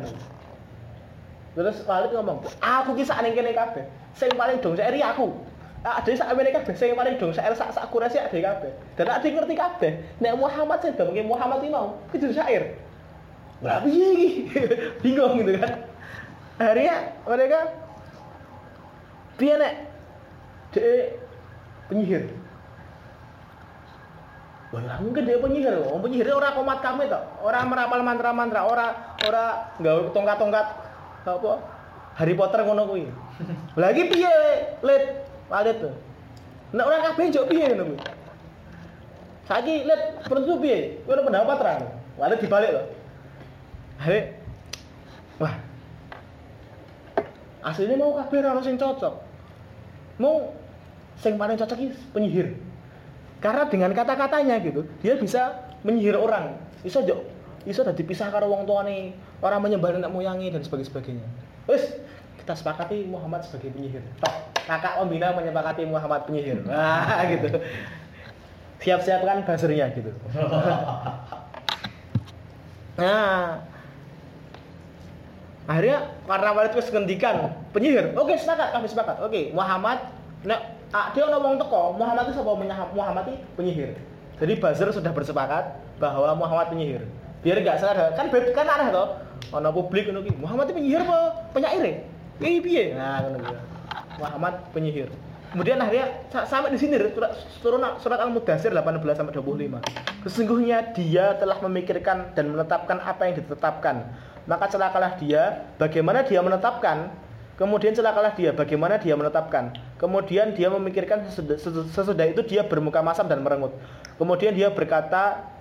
Terus Walid ngomong, aku ki sak ning kene kabeh. Sing paling dong sairi aku. Ade sak amene kabeh sing paling dong sair sak sak kurasi ade kabeh. Dan ade ngerti kabeh. Nek Muhammad sing dong Muhammad iki mau itu syair. Lah piye iki? Bingung gitu kan. Akhirnya mereka piye nek dia penyihir. Wah, mungkin dia penyihir. Wong penyihir ora komat kami tok. Ora merapal mantra-mantra, ora ora nggawe tongkat-tongkat apa Harry Potter ngono kuwi. Lagi piye, Lid? Walid tuh. Nek ora kabeh njok piye ngono kuwi. Saiki Lid penentu piye? Ada pendapat ra? Walid dibalik loh. Hei. Wah. Aslinya mau kabeh ora ono sing cocok. Mau sing paling cocok iki penyihir. Karena dengan kata-katanya gitu, dia bisa menyihir orang. Bisa jo, bisa dadi pisah karo wong tuane, orang menyembah nenek moyangi dan sebagainya. Wis, kita sepakati Muhammad sebagai penyihir. Tok, kakak pembina menyepakati Muhammad penyihir. Nah, gitu. Siap-siapkan buzzernya gitu. nah, akhirnya karena Walid itu ngendikan penyihir. Oke, sepakat, kami sepakat. Oke, Muhammad nek ah, dia ngomong teko Muhammad itu sapa Muhammad itu penyihir. Jadi buzzer sudah bersepakat bahwa Muhammad penyihir. Biar nggak salah kan beb- kan aneh toh. Ono publik ngono. Muhammad penyihir apa penyair? Piye piye? Nah, ngono. Muhammad penyihir. Kemudian akhirnya sa- sampai di sini surat surat, surat Al-Mudathir 18 sampai 25. Sesungguhnya dia telah memikirkan dan menetapkan apa yang ditetapkan. Maka celakalah dia bagaimana dia menetapkan Kemudian celakalah dia, bagaimana dia menetapkan. Kemudian dia memikirkan sesudah- sesudah itu dia bermuka masam dan merengut. Kemudian dia berkata,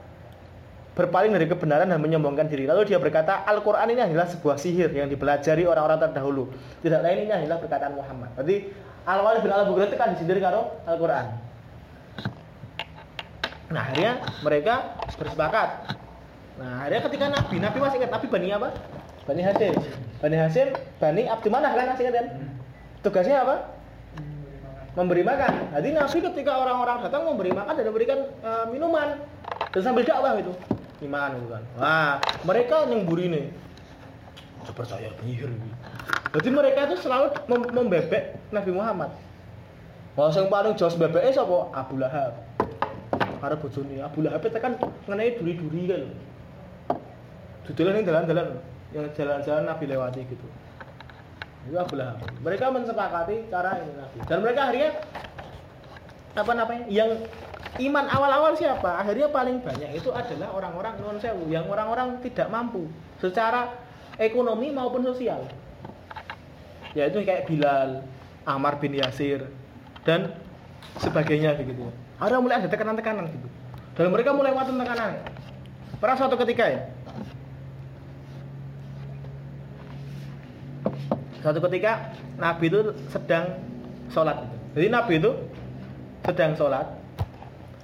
berpaling dari kebenaran dan menyombongkan diri. Lalu dia berkata, Al-Quran ini adalah sebuah sihir yang dipelajari orang-orang terdahulu. Tidak lain ini adalah perkataan Muhammad. Berarti Al-Walid bin Al-Bukhari itu kan disindir karo Al-Quran. Nah akhirnya mereka bersepakat. Nah akhirnya ketika Nabi, Nabi masih ingat Nabi Bani apa? Bani Hasim. Bani Hasim, Bani Abdi Manaf kan masih ingat kan? Tugasnya apa? Memberi makan. Jadi Nabi ketika orang-orang datang memberi makan dan memberikan eh, minuman dan sambil dakwah itu iman itu kan. Wah mereka yang buri nih. Saya percaya penyihir. Jadi mereka itu selalu mem- membebek Nabi Muhammad. Wah, yang paling jauh bebeknya siapa? Abu Lahab. Karena bojone Abu Lahab itu kan mengenai duri-duri kan. Dudulan yang jalan-jalan, yang jalan-jalan Nabi lewati gitu. Itu Abu Lahab. Mereka mensepakati cara ini Nabi. Dan mereka akhirnya apa namanya? Yang iman awal-awal siapa? Akhirnya paling banyak itu adalah orang-orang non sewu, yang orang-orang tidak mampu secara ekonomi maupun sosial. Yaitu kayak Bilal, Ammar bin Yasir dan sebagainya begitu. Ada mulai ada tekanan-tekanan gitu. Dan mereka mulai waten tekanan. Pernah suatu ketika ya, suatu ketika Nabi itu sedang sholat. Jadi Nabi itu sedang sholat,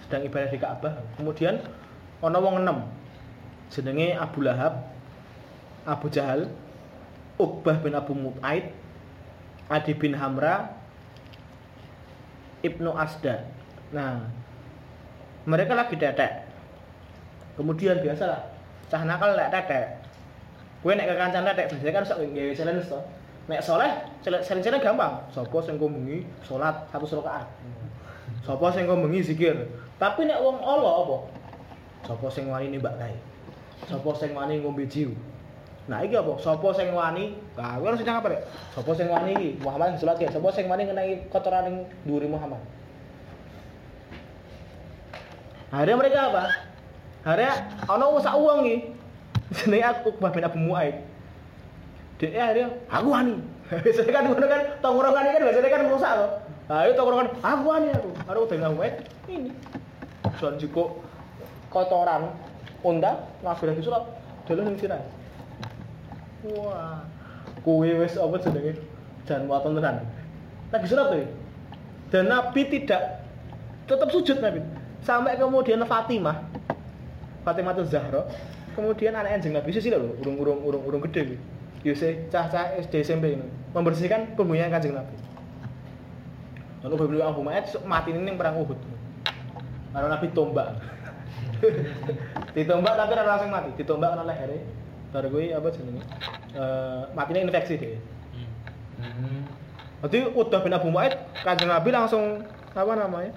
sedang ibadah di Ka'bah. Kemudian ono wong enam, jenenge Abu Lahab, Abu Jahal, Uqbah bin Abu Mut'aid, Adi bin Hamra, Ibnu Asda. Nah, mereka lagi tetek. Kemudian biasa lah cah nakal lek tetek. Gue nek kekancan tetek biasanya kan sok nggawe challenge to. Nek soleh challenge gampang. Sapa sing kok bengi salat satu rakaat? Sapa sing kok bengi zikir tapi nek wong Allah apa sapa sing wani nembak kae sapa sing wani ngombe jiu Nah iki apa? Sapa sing wani? Nah, kowe harus nyang apa rek? Sapa sing wani iki? Muhammad sing salat ya. Sapa sing wani ngenai kotoran ning dhuwure Muhammad? Akhirnya mereka apa? Akhirnya ana wong sak uang iki. Jenenge aku Ukbah bin Abu Muaid. Dia akhirnya aku wani. Biasanya kan ngono kan tongkrongan ini kan biasanya kan rusak loh. Nah, itu tongkrongan aku wani aku. Bin Abu Muaid ini. Soal jiko kotoran unta nabi lagi surat dalu ning sirah. Wah. Kuwi wis apa jenenge? Jan waton tenan. Lagi surat tuh. Dan Nabi tidak tetap sujud Nabi. Sampai kemudian Fatimah Fatimah tuh Zahra kemudian anak anjing Nabi sih loh urung urung urung urung gede gitu Yuse cah-cah SD SMP ini membersihkan pembunyian kanjeng Nabi lalu berbeli Abu Ma'ad mati ini perang Uhud karena Nabi tombak ditombak tapi ora langsung mati ditombak karena lehernya baru gue apa jenenge uh, matinya infeksi deh Hmm. Jadi udah bin Abu Mu'aid kanjeng Nabi langsung apa namanya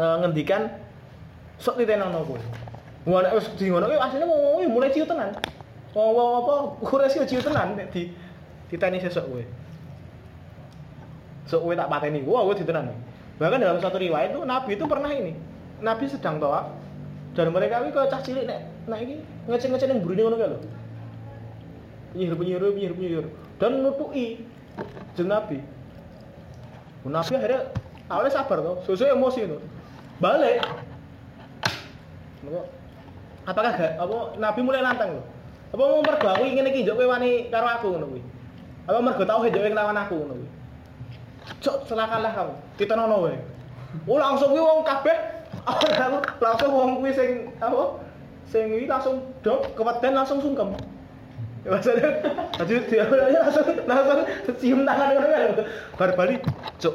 Eh, ngendikan sok ditenangno kowe. Wah nek wis di ngono kuwi asline wong mulai ciut tenan. Wong wong apa Quraisy yo ciut tenan nek di diteni sesuk kowe. Sok kowe tak pateni. Wah, kowe ditenan. Bahkan dalam satu riwayat itu Nabi itu pernah ini. Nabi sedang tawaf dan mereka ini kalau cah cilik nek nek iki ngecek-ngecek ning burine ngono lho. Penyihir, penyihir, penyihir, penyihir. Dan nutui jeng Nabi. Nabi akhirnya awalnya sabar tuh, sesuai emosi itu. Balik. Apa? Apakah gak apa Nabi mulai nantang loh. Apa mau mergo aku ingin iki njok kowe wani karo aku ngono kuwi. Apa mergo tauhid njok kowe nglawan aku ngono kuwi. Cok celakalah kamu. Ditenono wae. Oh langsung kuwi wong kabeh langsung wong kuwi sing apa? Sing kuwi langsung dok keweden langsung sungkem. Ya maksudnya, jadi dia langsung langsung cium tangan ngono kan. Bar bali, cuk.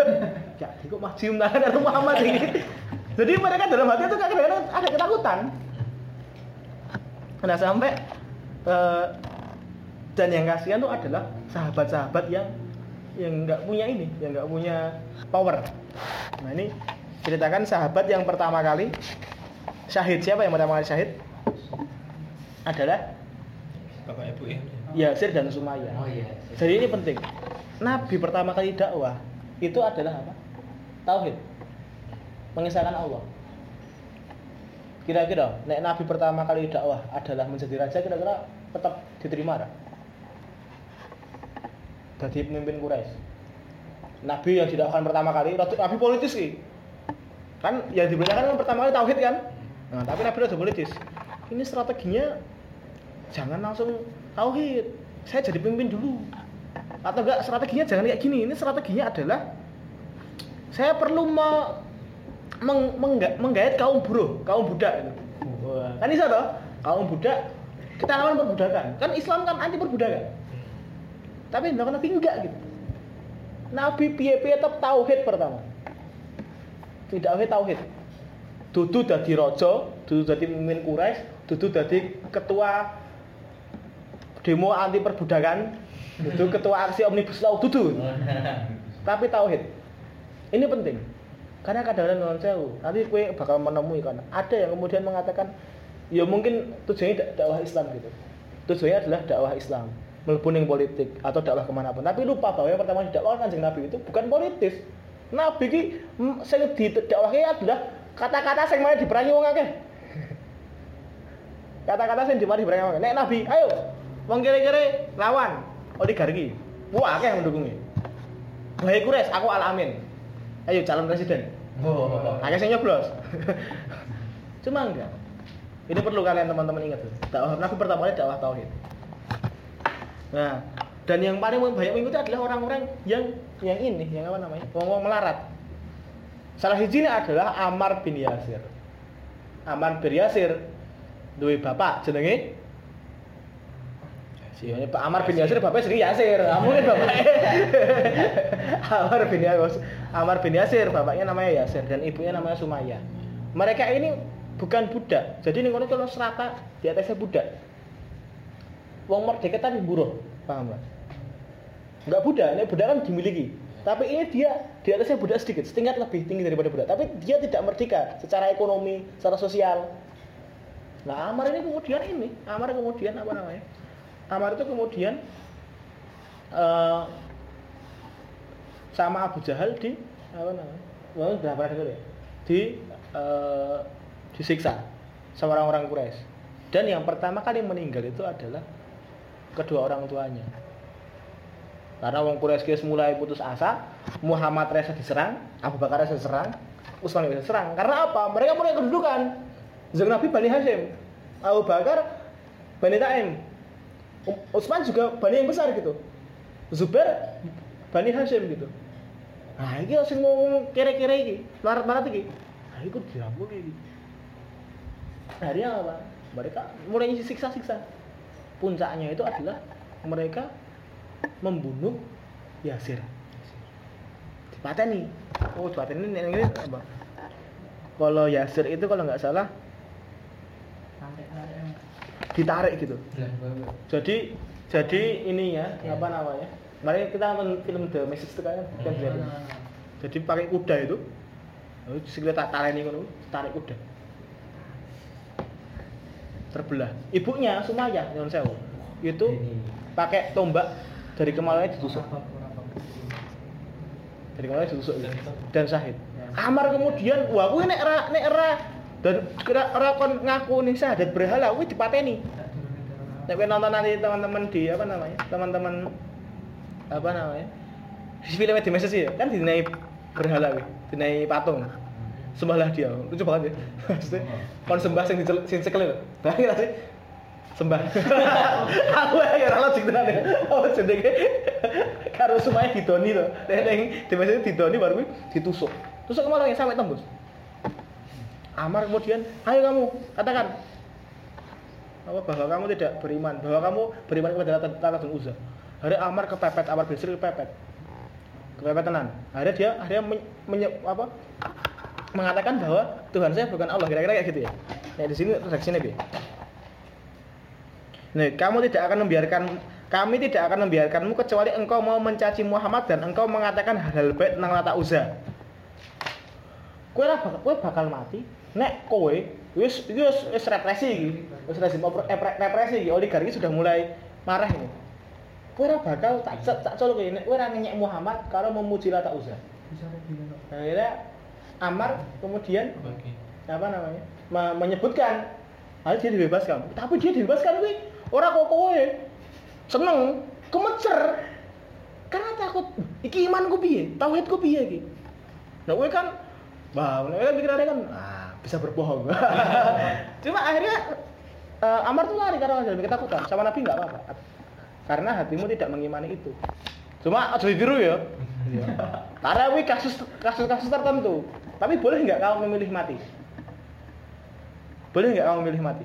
ya, kok mah cium tangan karo Muhammad ini. Jadi mereka dalam hati itu kadang-kadang ada ketakutan. Nah sampai eh, dan yang kasihan tuh adalah sahabat-sahabat yang yang nggak punya ini, yang nggak punya power. Nah ini ceritakan sahabat yang pertama kali syahid siapa yang pertama kali syahid? Adalah Bapak Ibu ya. Yasir dan Sumayyah. Oh iya. Jadi ini penting. Nabi pertama kali dakwah itu adalah apa? Tauhid. Mengisahkan Allah. Kira-kira, nek Nabi pertama kali dakwah adalah menjadi raja, kira-kira tetap diterima tak? Jadi pemimpin Quraisy. Nabi yang didakwahkan pertama kali, Nabi politis sih. Kan yang diberitakan kan pertama kali tauhid kan? Nah, tapi Nabi udah politis. Ini strateginya jangan langsung tauhid. Saya jadi pemimpin dulu. Atau enggak strateginya jangan kayak gini. Ini strateginya adalah saya perlu me, meng, mengga- menggait kaum buruh, kaum budak. Wah, Kan bisa toh? Kaum budak kita lawan perbudakan. Kan Islam kan anti perbudakan. Tapi enggak Nabi enggak gitu. Nabi piye-piye tetap tauhid pertama. Tidak tauhid tauhid. Dudu dadi raja, dudu dadi pemimpin Quraisy, dudu dadi ketua demo anti perbudakan, dudu ketua aksi omnibus law, dudu. Tapi tauhid. Ini penting. Karena kadang-kadang non sewu, nanti kue bakal menemui kan. Ada yang kemudian mengatakan, ya mungkin tujuannya dak- dakwah Islam gitu. Tujuannya adalah dakwah Islam, melebuning politik atau dakwah ke mana pun. Tapi lupa bahwa yang pertama didakwahkan kanjeng Nabi itu bukan politis. Nabi ki mm, sing didakwahke adalah kata-kata sing mana diperangi wong akeh. Kata-kata sing dimari diperangi wong. Nek Nabi, ayo wong kere-kere lawan oligarki. Wah, akeh yang mendukungnya. Baik Kures, aku alamin. Ayo calon presiden. Oh. Akeh sing nyoblos. Cuma enggak. Ini perlu kalian teman-teman ingat tuh. Dakwah Nabi pertama kali dakwah tauhid. Nah, dan yang paling banyak mengikuti adalah orang-orang yang yang ini, yang apa namanya? Wong-wong melarat. Salah hijinya adalah Ammar bin Yasir. Ammar bin Yasir duwe bapak jenenge Si Pak Amar bin Yasir bapaknya Sri Yasir. Kamu kan bapaknya. Amar bin Yasir. Amar bin Yasir bapaknya namanya Yasir dan ibunya namanya Sumaya. Mereka ini bukan budak. Jadi nih kalau serata di atasnya budak. Wong merdeka tapi buruh, paham nggak? Nggak budak, ini budak kan dimiliki. Tapi ini dia di atasnya budak sedikit, setingkat lebih tinggi daripada budak. Tapi dia tidak merdeka secara ekonomi, secara sosial. Nah Amar ini kemudian ini, Amar kemudian apa namanya? Amar itu kemudian eh, sama Abu Jahal di apa namanya? Wah, berapa ya? Di eh, disiksa sama orang-orang Quraisy. Dan yang pertama kali meninggal itu adalah kedua orang tuanya. Karena wong Quraisy mulai putus asa, Muhammad Reza diserang, Abu Bakar Reza diserang, Utsman bisa diserang. Karena apa? Mereka punya kedudukan. Zeng Nabi Bani Hashim, Abu Bakar Bani Taim, Utsman juga Bani yang besar gitu. Zubair Bani Hashim gitu. Nah, ini harus ngomong kira-kira ini, marat-marat ini. Nah, itu dirampok ini. Akhirnya apa? Mereka mulai siksa-siksa. Puncaknya itu adalah mereka membunuh Yasir. Dipateni. Oh, dipateni ini, ini apa? Kalau Yasir itu kalau nggak salah ditarik gitu. Jadi jadi ini ya, Iya. apa namanya? Mari kita nonton film The Message itu kan, kan jadi. Pakai kuda itu. Sekali tak tarik ngono, tarik kuda. Terbelah. Ibunya Sumaya nyon sewu. Itu pakai tombak dari kemaluannya ditusuk. Dari kemaluannya ditusuk dan syahid. Amar kemudian, wah kuwi nek ra nek ra dan kira ora kon ngaku nih syahadat berhala kuwi dipateni. Nek kowe nonton nanti teman-teman di apa namanya? Teman-teman apa namanya? Di filmnya di Messi ya, kan dinai berhala kuwi, dinai patung. Sembahlah dia. Lucu banget ya. Maksudnya kon sembah sing sing cekel lho. Bayangin sih? Sembah. Aku ya ora logik tenan. Oh jenenge karo semuanya didoni to. Nek ning di Messi didoni baru ditusuk. Tusuk ke mana sampai tembus. Amar kemudian, ayo kamu katakan apa bahwa kamu tidak beriman, bahwa kamu beriman kepada Lata dan Uzza. Hari Amar kepepet, Amar Sri kepepet, kepepet tenan. Akhirnya dia akhirnya men- menye- apa mengatakan bahwa Tuhan saya bukan Allah, kira-kira kayak gitu ya. Nah di sini redaksinya bi. Nih, kamu tidak akan membiarkan kami tidak akan membiarkanmu kecuali engkau mau mencaci Muhammad dan engkau mengatakan hal-hal baik tentang Lata. Kowe ora bakal kowe bakal mati nek kowe wis wis wis represi iki. Wis rezim epre- represi iki oligarki sudah mulai marah ini. Ora bakal tak tak, colok kowe ora ngenyek Muhammad karo memuji Lata Uzza. Akhirnya Amar kemudian apa namanya? me- menyebutkan hal dia dibebaskan. Tapi dia dibebaskan kuwi ora kok kowe seneng, kemecer. Karena takut iki imanku piye? Tauhidku piye iki? Nah, kowe kan Wah, mereka kan pikirannya kan ah, bisa berbohong. Cuma akhirnya eh, Amar tuh lari karena ada ketakutan. Sama Nabi nggak apa-apa. Karena hatimu tidak mengimani itu. Cuma aja ditiru ya. Karena kasus kasus-kasus tertentu. Tapi boleh nggak kamu memilih mati? Boleh nggak kamu memilih mati?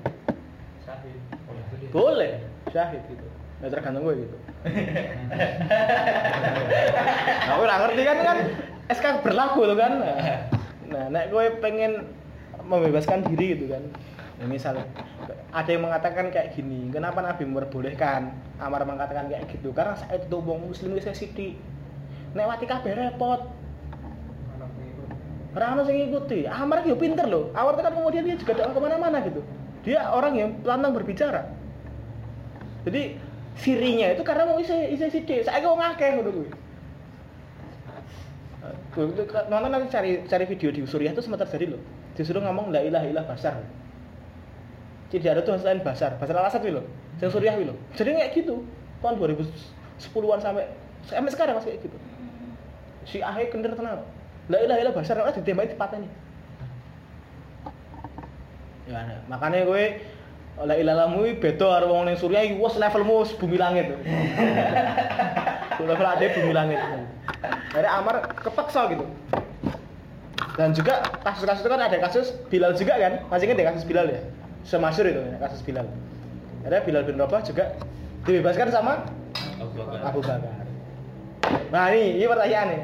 Boleh. Syahid gitu. Nggak tergantung gue gitu. Nah, gue ngerti kan kan SK berlaku tuh kan. Nah, nek gue pengen membebaskan diri gitu kan. Nah, misalnya ada yang mengatakan kayak gini, kenapa Nabi memperbolehkan Amar mengatakan kayak gitu? Karena saat itu wong muslim wis sithik. Nek wati kabeh repot. Ono sing ngikuti. Amar ki yo pinter loh. Awal kan kemudian dia juga dakwah ke mana-mana gitu. Dia orang yang lantang berbicara. Jadi sirinya itu karena mau isi isi sidik. Saya wong akeh ngono kuwi. Tuh, itu kan- nonton nanti cari cari video di Suriah itu sempat terjadi loh. Disuruh ngomong la ilaha illallah basar. Tidak ada Tuhan selain basar. Basar al-Asad loh. Yang Suriah loh. Jadi kayak gitu. Tahun 2010-an sampai sampai sekarang masih kayak gitu. Si Ahe kender tenang. La ilaha illallah basar ora ditembaki dipateni. Ya, makanya gue la ilahamu iki beda karo wong ning iki wis levelmu bumi langit. Level ade bumi langit. Akhirnya Amar kepeksa gitu. Dan juga kasus-kasus itu kan ada kasus Bilal juga kan? Masih ingat ya kasus Bilal ya? Semasyur itu ya, kasus Bilal. Ada Bilal bin Rabah juga dibebaskan sama Abu Bakar. Abu Bakar. Nah ini, ini pertanyaan nih.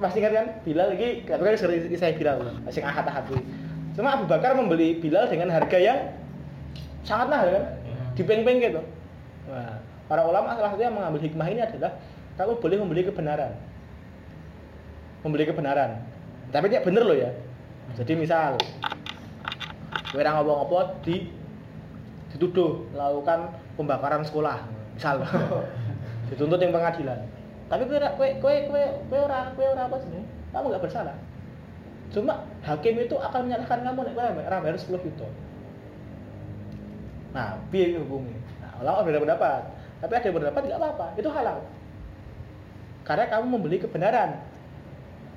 Pasti ingat kan Bilal lagi, tapi kan sering saya Bilal, masih ahad ahad. Cuma Abu Bakar membeli Bilal dengan harga yang sangat mahal kan, dipeng-peng gitu. Nah, para ulama salah satu yang mengambil hikmah ini adalah kamu boleh membeli kebenaran, membeli kebenaran. Tapi tidak bener loh ya. Jadi misal, kowe ora ngopo-ngopo di dituduh melakukan pembakaran sekolah, misal. dituntut yang pengadilan tapi ora- kowe kowe kowe kowe ora kowe ora apa sih kamu nggak bersalah. Cuma hakim itu akan menyalahkan kamu nek kowe ora bayar 10 juta. Nah iki hukumnya nah ulama beda pendapat. Tapi ada yang berpendapat tidak apa-apa itu halal. Karena kamu membeli kebenaran.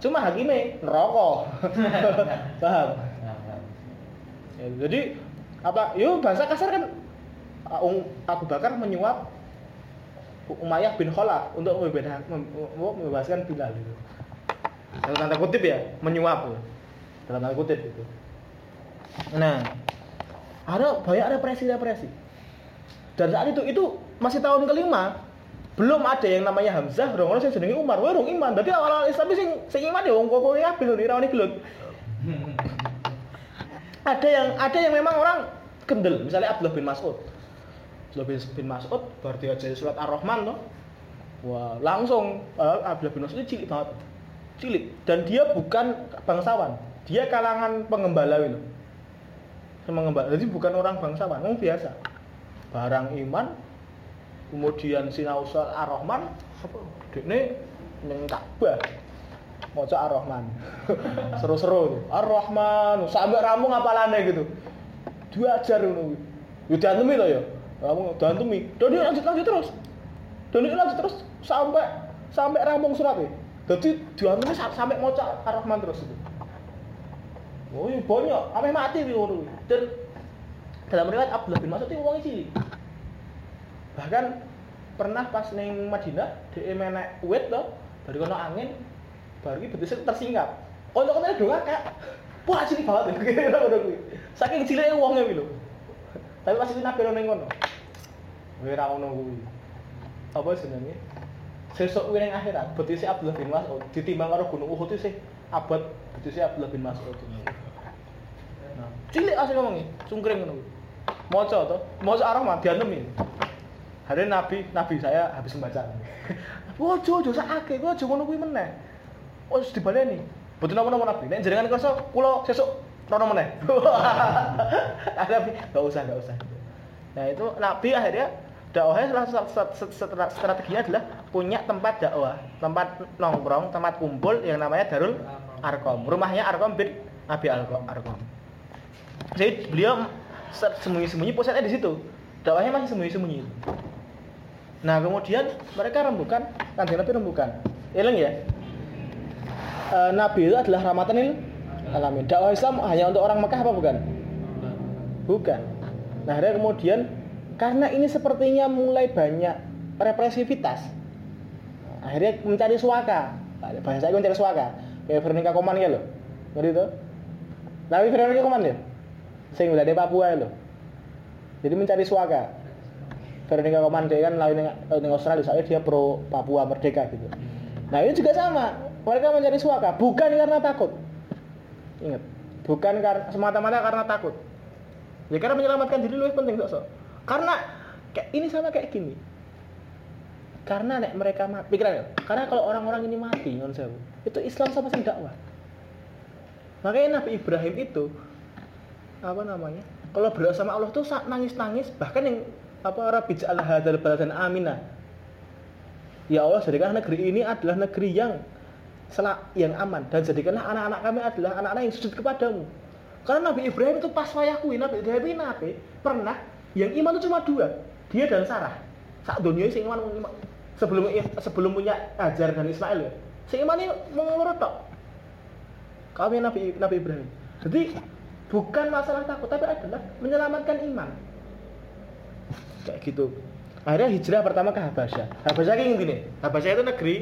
Cuma hakimnya ngerokok paham? Ya, jadi apa yuk bahasa kasar kan Abu Bakar menyuap Umayyah bin Khalaf untuk membebaskan, membebaskan Bilal itu. Dalam tanda kutip ya, menyuap. Dalam tanda kutip itu. Nah, ada banyak represi-represi. Dan saat itu itu masih tahun kelima, belum ada yang namanya Hamzah, orang sing jenenge Umar, wah dong iman. Berarti awal-awal Islam sing sing iman ya wong kok lho ora gelut. Ada yang ada yang memang orang kendel, misalnya Abdullah bin Mas'ud. Abdullah bin, Mas'ud baru diajar surat Ar-Rahman tuh. Wah, langsung uh, Abdullah bin Mas'ud itu cilik banget. Cilik dan dia bukan bangsawan. Dia kalangan pengembala itu. Pengembala. Jadi bukan orang bangsawan, orang biasa. Barang iman kemudian sinau surat Ar-Rahman dekne ning Ka'bah maca Ar-Rahman. Seru-seru tuh. Ar-Rahman sampai ramu ngapalane gitu. Diajar ngono kuwi. Yo to ya. Ramu diantemi. Dan dia lanjut lanjut terus. Dan dia lanjut terus sampai sampai rampung suratnya. Jadi diantemi sa- sampai maca Ar-Rahman terus itu. Oh iya banyak, sampai mati kuwi. Dan dalam riwayat Abdullah bin Mas'ud itu wong cilik. Bahkan pernah pas neng Madinah dia menek wit to, dari kono angin baru iki betisnya tersingkap. Ono kono do kak. Wah cilik banget. Saking ciliknya kuwi lho. Tapi pas itu nabi ning kono. Kowe ra ono kuwi. Apa jenenge? Sesuk kuwi ning akhirat Abdullah bin Mas'ud ditimbang karo gunung Uhud sih abad betisnya Abdullah bin Mas'ud. Nah, cilik asli ngomongnya, sungkring ngono kuwi. Maca to, maca Ar-Rahman diantemi. Hari Nabi, Nabi saya habis membaca. Ojo, ojo sakake, ojo ngono kuwi meneh. Wis dibaleni. Mboten napa-napa Nabi. Nek jenengan kersa kula sesuk rono meneh. Nabi, enggak usah, enggak usah. Nah, itu Nabi akhirnya dakwahnya strateginya adalah punya tempat dakwah, tempat nongkrong, tempat kumpul yang namanya Darul Arkom. Rumahnya Arkom bin Abi Arkom. Jadi beliau se- sembunyi-sembunyi pusatnya di situ. Dakwahnya masih sembunyi-sembunyi. Nah kemudian mereka rembukan, kanjeng Nabi rembukan. Eleng ya. E, Nabi itu adalah rahmatan lil alamin. Dakwah Islam hanya untuk orang Mekah apa bukan? Bukan. Nah akhirnya kemudian karena ini sepertinya mulai banyak represivitas, akhirnya mencari suaka. Bahasa saya mencari suaka. Kayak Veronica Koman ya loh, ngerti itu? Tapi Veronica Koman ya, sing dari Papua ya loh. Jadi mencari suaka. Veronica Koman dia kan lain dengan Australia, soalnya dia pro Papua merdeka gitu. Nah ini juga sama, mereka mencari suaka bukan karena takut. Ingat, bukan karena semata-mata karena takut. Ya karena menyelamatkan diri lebih penting sok Karena kayak ini sama kayak gini. Karena nek mereka mati, pikiran ya. Karena kalau orang-orang ini mati, non sewu, itu Islam sama sing dakwah. Makanya Nabi Ibrahim itu apa namanya? Kalau berdoa sama Allah tuh saat nangis-nangis, bahkan yang apa Rabbi ja'al hadzal baladan amina. Ya Allah, jadikanlah negeri ini adalah negeri yang selak yang aman dan jadikanlah anak-anak kami adalah anak-anak yang sujud kepadamu. Karena Nabi Ibrahim itu pas wayahku, Nabi Ibrahim ini nabi pernah yang iman itu cuma dua, dia dan Sarah. Saat dunia sing iman sebelum sebelum punya Hajar dan Ismail ya. Sing iman ini mau ngurut tok. Kami Nabi Nabi Ibrahim. Jadi bukan masalah takut tapi adalah menyelamatkan iman. Kayak gitu. Akhirnya hijrah pertama ke Habasyah. Habasyah ini gini, Habasyah itu negeri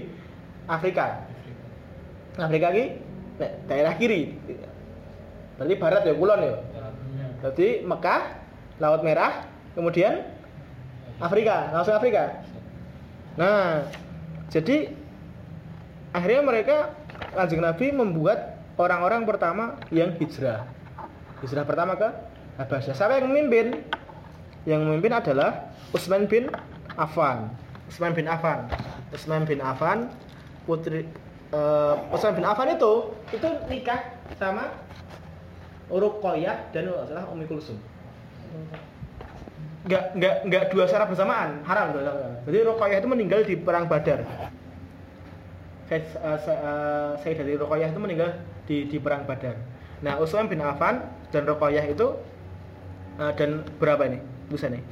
Afrika. Afrika ini daerah kiri. Berarti barat ya, kulon ya. Jadi Mekah, Laut Merah, kemudian Afrika, langsung Afrika. Nah, jadi akhirnya mereka Kanjeng Nabi membuat orang-orang pertama yang hijrah. Hijrah pertama ke Habasyah. Siapa yang memimpin? Yang memimpin adalah Utsman bin Affan. Utsman bin Affan. Utsman bin Affan putri eh, Utsman bin Affan itu itu nikah sama Ruqayyah dan kalau nggak salah Ummi Kulsum. Nggak nggak nggak dua secara bersamaan, haram dua secara. Jadi Ruqayyah itu meninggal di perang Badar. Said, uh, uh, Sayyidatin Ruqayyah itu meninggal di di perang Badar. Nah, Utsman bin Affan dan Ruqayyah itu uh, dan berapa ini? Nih.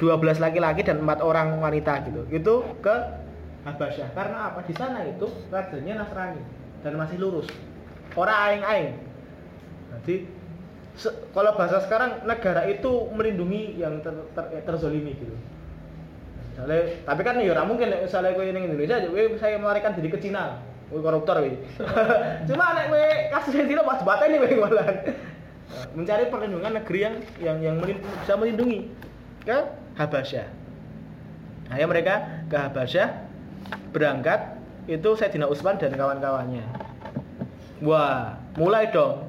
12 laki-laki dan empat orang wanita gitu. Itu ke Habasyah. Karena apa? Di sana itu rajanya Nasrani dan masih lurus. Orang aing-aing. Jadi se- kalau bahasa sekarang negara itu melindungi yang ter, ter, terzolimi gitu. Misalnya, tapi kan ya mungkin misalnya kowe ning Indonesia kowe saya melarikan diri ke Cina. Kowe koruptor kowe. Cuma nek kowe kasus di Cina pas bateni kowe malahan. Nah, Mencari perlindungan negeri yang yang yang bisa melindungi ke Habasyah. Akhirnya mereka ke Habasyah berangkat itu Sayyidina Utsman dan kawan-kawannya. Wah, mulai dong.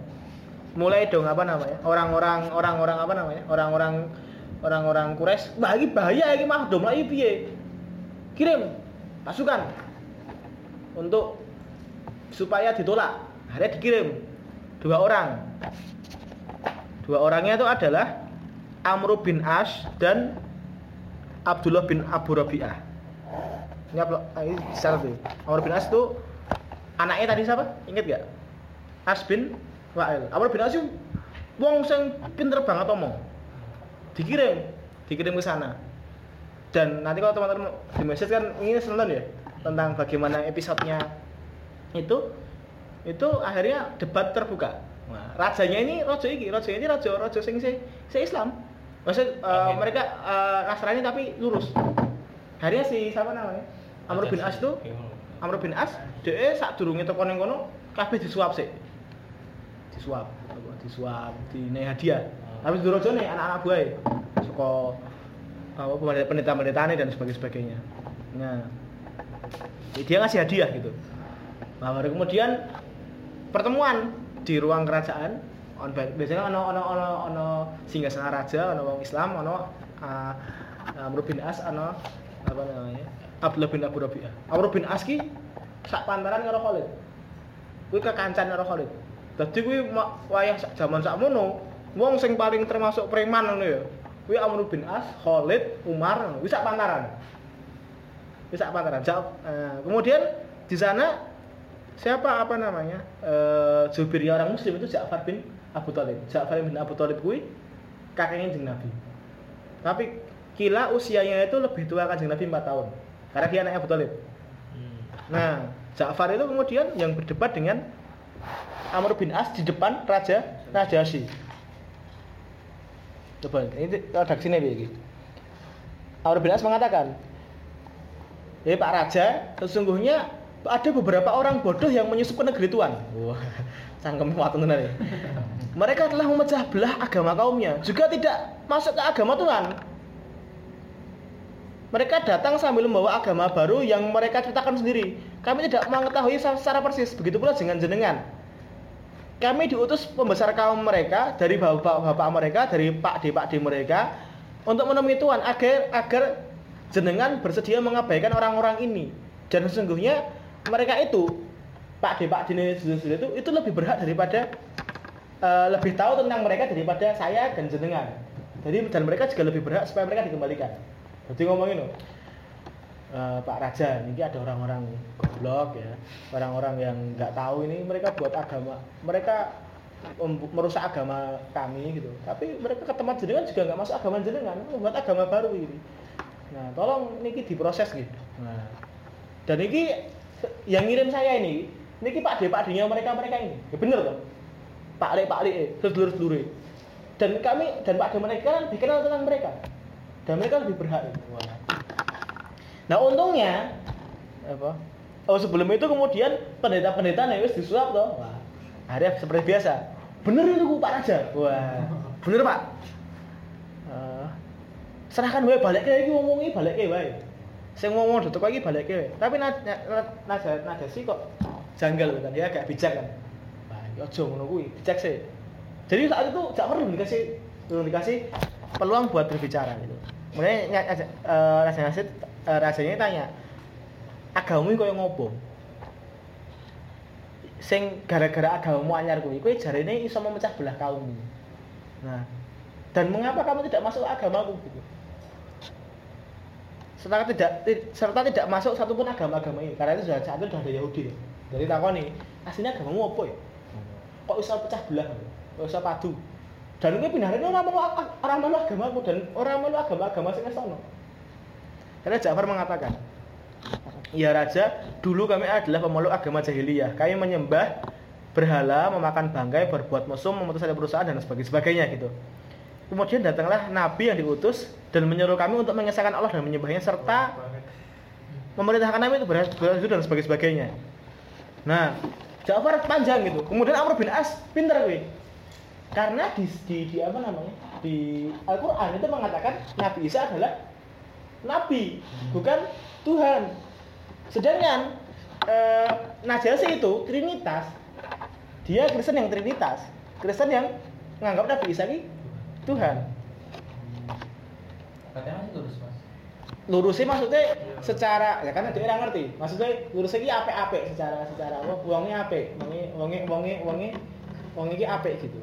Mulai dong apa namanya? Orang-orang orang-orang apa namanya? Orang-orang orang-orang Quraisy, wah bahaya ini mah dom lagi piye? Kirim pasukan untuk supaya ditolak. Akhirnya dikirim dua orang. Dua orangnya itu adalah Amr bin As dan Abdullah bin Abu Rabi'ah. Ini apa? Ini secara tuh. Amr bin As itu anaknya tadi siapa? Ingat gak? As bin Wa'il. Amr bin As wong sing pinter banget omong. Dikirim, dikirim ke sana. Dan nanti kalau teman-teman di message kan ingin nonton ya tentang bagaimana episodenya itu itu akhirnya debat terbuka. Nah, rajanya ini raja ini, raja ini raja raja sing si, si Islam. Maksud Oke. mereka eh, Nasrani tapi lurus. Akhirnya si siapa namanya? Amr bin As itu Amr bin As dia sak durunge teko ning kono kabeh disuap sih. Disuap, disuap, dine hadiah. Tapi durojone anak-anak buah suka apa pendeta-pendeta dan sebagainya sebagainya. Nah, dia ngasih hadiah gitu. Nah, baru kemudian pertemuan di ruang kerajaan on biasanya ono ono ono ono singgasana raja ono wong Islam ono uh, bin As ono apa namanya Abdullah bin Abu Rabi'ah. Amr bin As ki sak pantaran karo Khalid. Kuwi kekancan karo Khalid. Dadi kuwi wayah sak jaman sakmono wong sing paling termasuk preman ngono ya kuwi Amr bin As Khalid Umar kuwi sak pantaran. Kuwi sak pantaran. Eh, kemudian di sana siapa apa namanya eh Zubirnya orang Muslim itu Ja'far bin Abu Thalib. Ja'far bin Abu Thalib kuwi kakeknya Kanjeng Nabi. Tapi kila usianya itu lebih tua Kanjeng Nabi 4 tahun karena dia anaknya Abu Thalib nah Ja'far itu kemudian yang berdebat dengan Amr bin As di depan Raja Najasyi coba ini redaksinya begini Amr bin As mengatakan Ya Pak Raja, sesungguhnya ada beberapa orang bodoh yang menyusup ke negeri Tuhan. Wah, cangkem watun ya. Mereka telah memecah belah agama kaumnya, juga tidak masuk ke agama Tuhan. Mereka datang sambil membawa agama baru yang mereka ciptakan sendiri. Kami tidak mengetahui secara persis, begitu pula dengan jenengan. Kami diutus pembesar kaum mereka dari bapak-bapak mereka, dari pak d pak d mereka untuk menemui Tuhan agar agar jenengan bersedia mengabaikan orang-orang ini. Dan sesungguhnya mereka itu pak d pak d itu itu lebih berhak daripada eh, lebih tahu tentang mereka daripada saya dan jenengan. Jadi dan mereka juga lebih berhak supaya mereka dikembalikan. Jadi ngomongin loh. Eh, Pak Raja, ini ada orang-orang goblok ya, orang-orang yang nggak tahu ini mereka buat agama, mereka merusak agama kami gitu. Tapi mereka ke tempat jenengan juga nggak masuk agama jenengan, membuat agama baru ini. Nah, tolong niki diproses gitu. Nah, dan niki yang ngirim saya ini, niki Pak D, Pak D-nya mereka mereka ini, ya bener loh. Pak Le, Pak Le, sedulur sedulur. Dan kami dan Pak D mereka kan dikenal tentang mereka, dan mereka lebih berhak. Wah. Nah untungnya apa? Oh sebelum itu kemudian pendeta-pendeta nih wis disuap toh. Wah. Akhirnya seperti biasa. Bener itu Pak Raja. Wah. Bener Pak. Eh, serahkan wae balik iki wong iki balik wae sing ngomong teko iki balik wae tapi nada nada sih kok janggal kan dia agak bijak kan wah aja ngono kuwi bijak sih jadi saat itu gak perlu dikasih belum dikasih peluang buat berbicara gitu. Kemudian uh, uh, rasanya tanya agamamu kaya ngopo? Sing gara-gara agamamu anyar kuwi kuwi jarene iso memecah belah kaum nah dan mengapa kamu tidak masuk agamaku? Gitu. Serta tidak serta tidak masuk satupun agama-agama ini karena itu sudah saat itu sudah ada Yahudi jadi takoni aslinya agamamu apa ya? Kok bisa pecah belah? Kok bisa padu dan gue pindah ini orang malu orang malu agamaku dan orang malu agama-agama sing sono karena Ja'far mengatakan Ya Raja, dulu kami adalah pemeluk agama jahiliyah. Kami menyembah berhala, memakan bangkai, berbuat mesum, memutus ada perusahaan dan sebagainya gitu. Kemudian datanglah Nabi yang diutus dan menyuruh kami untuk mengesahkan Allah dan menyembahnya serta memerintahkan kami untuk berhasil dan sebagainya. Nah, Ja'far panjang gitu. Kemudian Amr bin As pintar gue. Karena di, di, di apa namanya? Di Al-Qur'an itu mengatakan Nabi Isa adalah nabi, bukan Tuhan. Sedangkan eh, Najasi itu Trinitas. Dia Kristen yang Trinitas. Kristen yang menganggap Nabi Isa ini Tuhan. Katanya masih lurus mas. Lurusnya maksudnya secara ya kan dia orang ngerti. Maksudnya lurusnya ini apik-apik secara secara apa uangnya. Wonge wonge wonge wonge wonge iki apik gitu.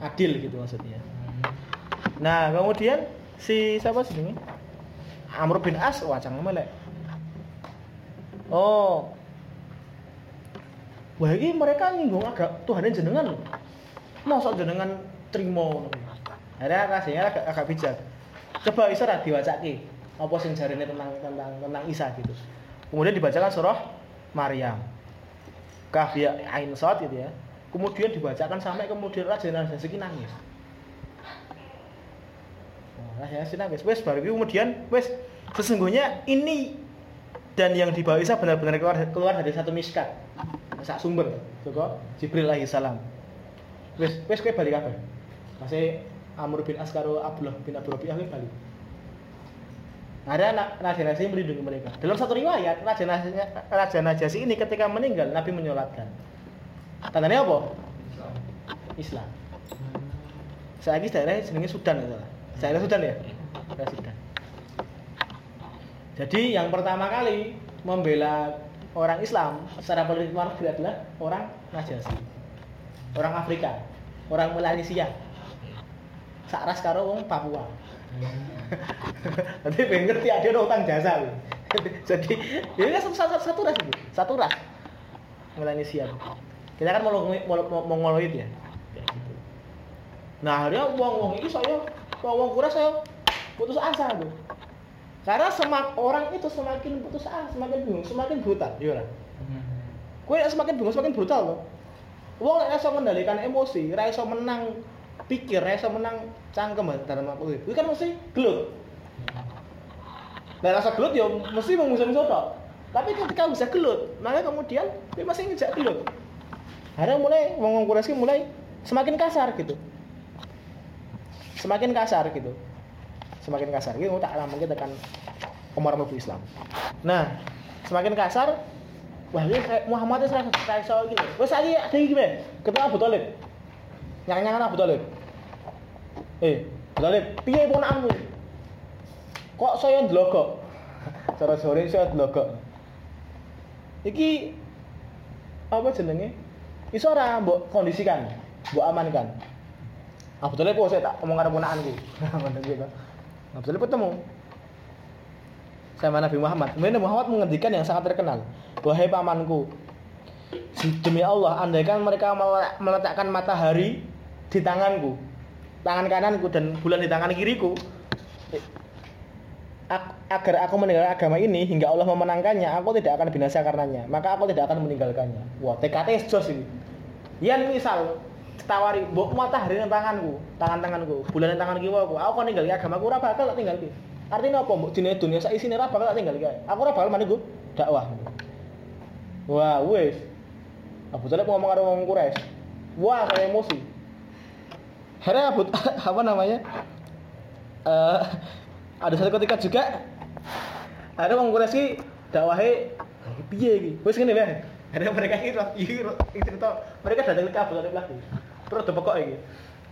Adil gitu maksudnya. Nah, kemudian si siapa sih ini? Amr bin As wacang melek. Oh. Wah, ini mereka nyinggung agak Tuhannya jenengan. Masa jenengan trimo. Akhirnya rasanya agak, agak bijak. Coba Isa ra diwacake. Apa sing jarine tentang tentang tentang Isa gitu. Kemudian dibacakan surah Maryam. Kaf ya Ain Sad gitu ya. Kemudian dibacakan sampai kemudian Raja Raja Seki nangis. Raja nangis. Wes baru kemudian wes sesungguhnya ini dan yang dibawa Isa benar-benar keluar keluar dari satu miskat sak sumber saka Jibril alaihi salam wis wis kowe balik kabeh masih Amr bin As karo Abdullah bin Abu Rabi'ah balik ada Raja Najasi melindungi mereka. Dalam satu riwayat, Raja Najasi ini ketika meninggal, Nabi menyolatkan. Tandanya apa? Islam. Saya lagi daerah jenenge Sudan itu. Daerah Sudan ya? Daerah Sudan. Jadi yang pertama kali membela orang Islam secara politik negeri adalah orang Najasi. Orang Afrika, orang Melanesia. Sakras karo wong Papua. Nanti pengen ngerti ada utang jasa. Jadi ini kan satu, satu, satu ras satu ras Melanesia. Kita kan mau mongoloid ya. gitu. Nah, akhirnya wong-wong ini saya, wong kura saya putus asa tuh. Karena semak orang itu semakin putus asa, semakin bingung, semakin brutal, iya lah. Kue semakin bingung, semakin brutal loh. Wong nek iso mengendalikan emosi, ra iso menang pikir, ra iso menang cangkem dalam aku. Kuwi kan mesti gelut. Nah, rasa gelut ya mesti mengusung-usung tok. Tapi ketika bisa gelut, maka kemudian dia masih ngejak gelut. Akhirnya mulai wong Quraisy mulai semakin kasar gitu. Semakin kasar gitu. Semakin kasar. Gitu tak lama kita kan Umar mlebu Islam. Nah, semakin kasar Wah, ini Muhammad itu saya saya iso iki. Wes saiki ada men. Ketemu Abu Thalib. Nyang-nyangan Abu Thalib. Eh, Abu Thalib, piye ponakanmu? Kok saya ndlogok? Cara sore saya ndlogok. Iki apa jenenge? Iso ora mbok kondisikan, mbok amankan. Abu Thalib kok saya tak omong karo ponakanku. Ngono gitu. Ketemu sama Nabi Muhammad. Kemudian Muhammad menghentikan yang sangat terkenal. Wahai pamanku, demi Allah, andaikan mereka meletakkan matahari di tanganku, tangan kananku dan bulan di tangan kiriku, agar aku meninggalkan agama ini hingga Allah memenangkannya, aku tidak akan binasa karenanya. Maka aku tidak akan meninggalkannya. Wah, TKT jos ini. Yan misal tawari, mbok matahari di tanganku, tangan tanganku, bulan di tangan kiwaku, aku akan ninggalkan agamaku ora bakal tak tinggal Artinya apa? Mbok dine dunia sak isine ora bakal tak tinggal kae. Aku ora bakal maniku dakwah. Wah, wes. Abu Talib ngomong karo wong Quraisy. Wah, saya emosi. Akhirnya Abu apa namanya? eh, ada satu ketika juga ada wong Quraisy dakwahe piye iki? Wis ngene wae ada mereka iki iki cerita mereka datang ke Ka'bah Talib lagi. Terus ada pokok iki.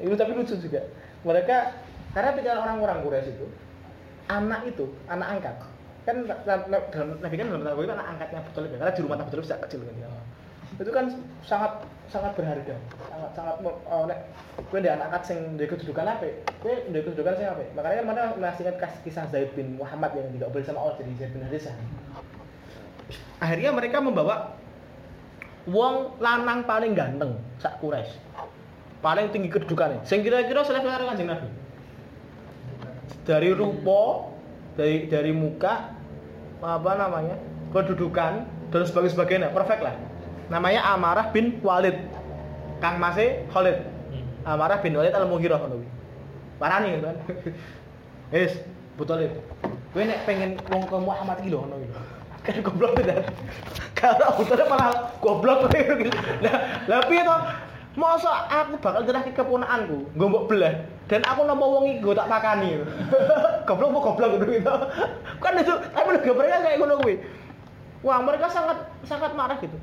Itu tapi lucu juga. Mereka karena pikiran orang-orang Quraisy itu anak itu anak angkat. Kan na- dalam nabi kan dalam tanda kutip anak angkatnya Abu ya karena di rumah Abu Talib sejak kecil kan ya. Itu kan sangat sangat berharga. Sangat sangat oh, nek ndek anak angkat sing ndek kedudukan apa kowe ndek kedudukan sing apa makanya kan mana masih ingat kisah Zaid bin Muhammad yang tidak boleh sama Allah jadi Zaid bin Harithah akhirnya mereka membawa wong lanang paling ganteng sak Quraisy. Paling tinggi kedudukannya. Sing kira-kira karo kanjeng Nabi. Dari rupa dari dari muka apa namanya kedudukan dan sebagainya perfect lah namanya Amarah bin Walid. Kang Mase Khalid. Amarah bin Walid al Mughirah ngono kuwi. Parani kan? Wis betul itu kowe nek pengen wong ke Muhammad iki lho ngono iki kan goblok tidak kalau betul malah goblok lah lah piye to? Masa aku bakal nyerah ke keponakanku, gue mbok belah. Dan aku nama wong iki gue tak pakani. goblok mau goblok gitu gitu. Kan itu tapi udah mereka kayak ngono kuwi. Wah, mereka sangat sangat marah gitu.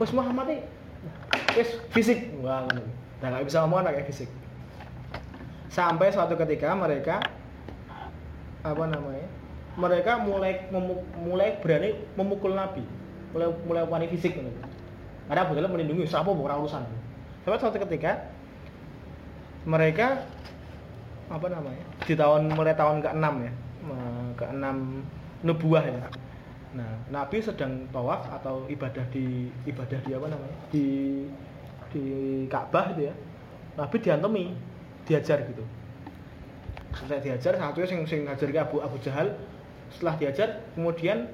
Bos Muhammad ini wis fisik. Wah. Nah, nggak bisa ngomong pakai fisik. Sampai suatu ketika mereka apa namanya? Mereka mulai mulai berani memukul Nabi. Mulai mulai wani fisik gitu. Karena Talib melindungi siapa ora urusan. Sampai suatu ketika mereka apa namanya? Di tahun mulai tahun ke-6 ya. eh, Ke-6 nubuah ya. Nah, Nabi sedang tawaf atau ibadah di ibadah di apa namanya? Di di Ka'bah itu ya. Nabi diantemi, diajar gitu. Setelah diajar satu sing sing ngajar ke Abu Abu Jahal setelah diajar kemudian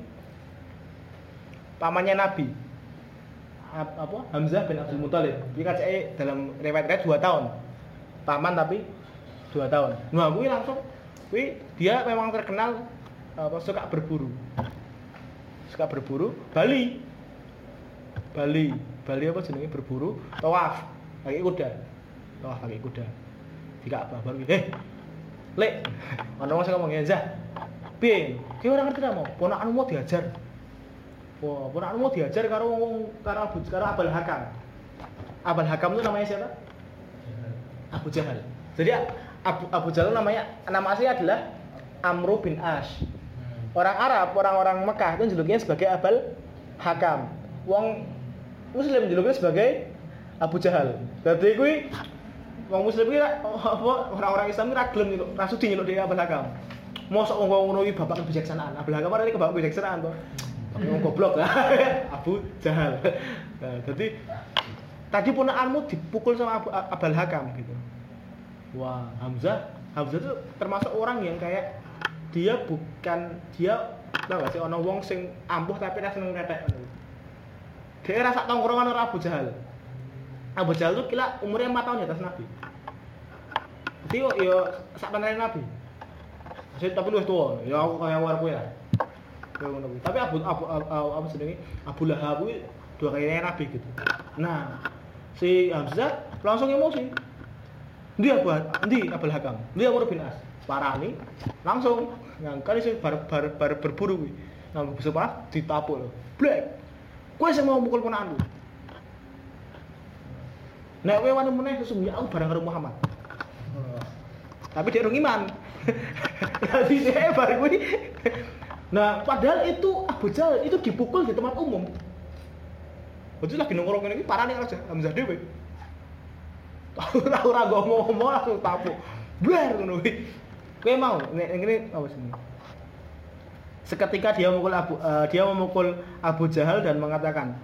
pamannya Nabi Ab- apa Hamzah bin Abdul Muthalib dia saya dalam riwayat-riwayat 2 tahun paman tapi 2 tahun nah gue langsung gue dia memang terkenal apa suka berburu suka berburu? Bali. Bali. Bali apa jenenge? Berburu? Tawaf. Pakai kuda. Tawaf pakai kuda. Di Ka'bah baru eh lek ana wong sing ngomong ya Zah. Piye? Ki ora ngerti ta mau ponakanmu mau diajar. Wah, ponakanmu mau diajar karo wong karo Abu karo Abul Hakam. Abul Hakam itu namanya siapa? Abu Jahal. Jadi Abu, Abu Jahal namanya nama aslinya adalah Amru bin Ash. Orang Arab, orang-orang Mekah itu julukinya sebagai Abul Hakam. Wong Muslim julukinya sebagai Abu Jahal. Jadi kuwi wong Muslim apa orang-orang Islam kuwi ra gelem nyeluk, ra sudi nyeluk dia Abul Hakam. Mosok wong ngono kuwi bapak kebijaksanaan. Abul Hakam ini bapak kebijaksanaan to. Tapi wong goblok lah. Abu Jahal. Nah, jadi tadi ponakanmu dipukul sama Abu Abul Hakam gitu. Wah, Hamzah, Hamzah itu termasuk orang yang kayak dia bukan dia tau gak sih ono wong sing ampuh tapi ra seneng ngono. Dia rasa tongkrongan karo Abu Jahal. Abu Jahal itu kira umurnya 4 tahun di atas Nabi. Jadi yo yo sak pantaran Nabi. Maksudnya tapi lu tua, ya aku kayak war kuwi. Tapi Abu Abu, Abu, Abu jenenge? Abu Lahab dua kali Nabi gitu. Nah, si Hamzah langsung emosi. Dia Abu ndi Abul Hakam. Dia Amr bin As. Parani langsung ngangkali sing bar, bar, bar berburu kuwi. Nganggo besi panas ditapuk lho. Black. Kowe sing mau mukul ponakanku. Nek kowe wani meneh sesungguhnya aku bareng karo Muhammad. Tapi dia orang iman. Jadi dia bar kuwi. Nah, padahal itu Abu Jahal itu dipukul di tempat umum. Berarti lagi nongkrong ngene iki parane aja Hamzah dhewe. Ora ora ngomong-ngomong langsung tapuk. Blar ngono kuwi. Kowe mau nek ngene apa sih? Seketika dia memukul Abu eh, dia memukul Abu Jahal dan mengatakan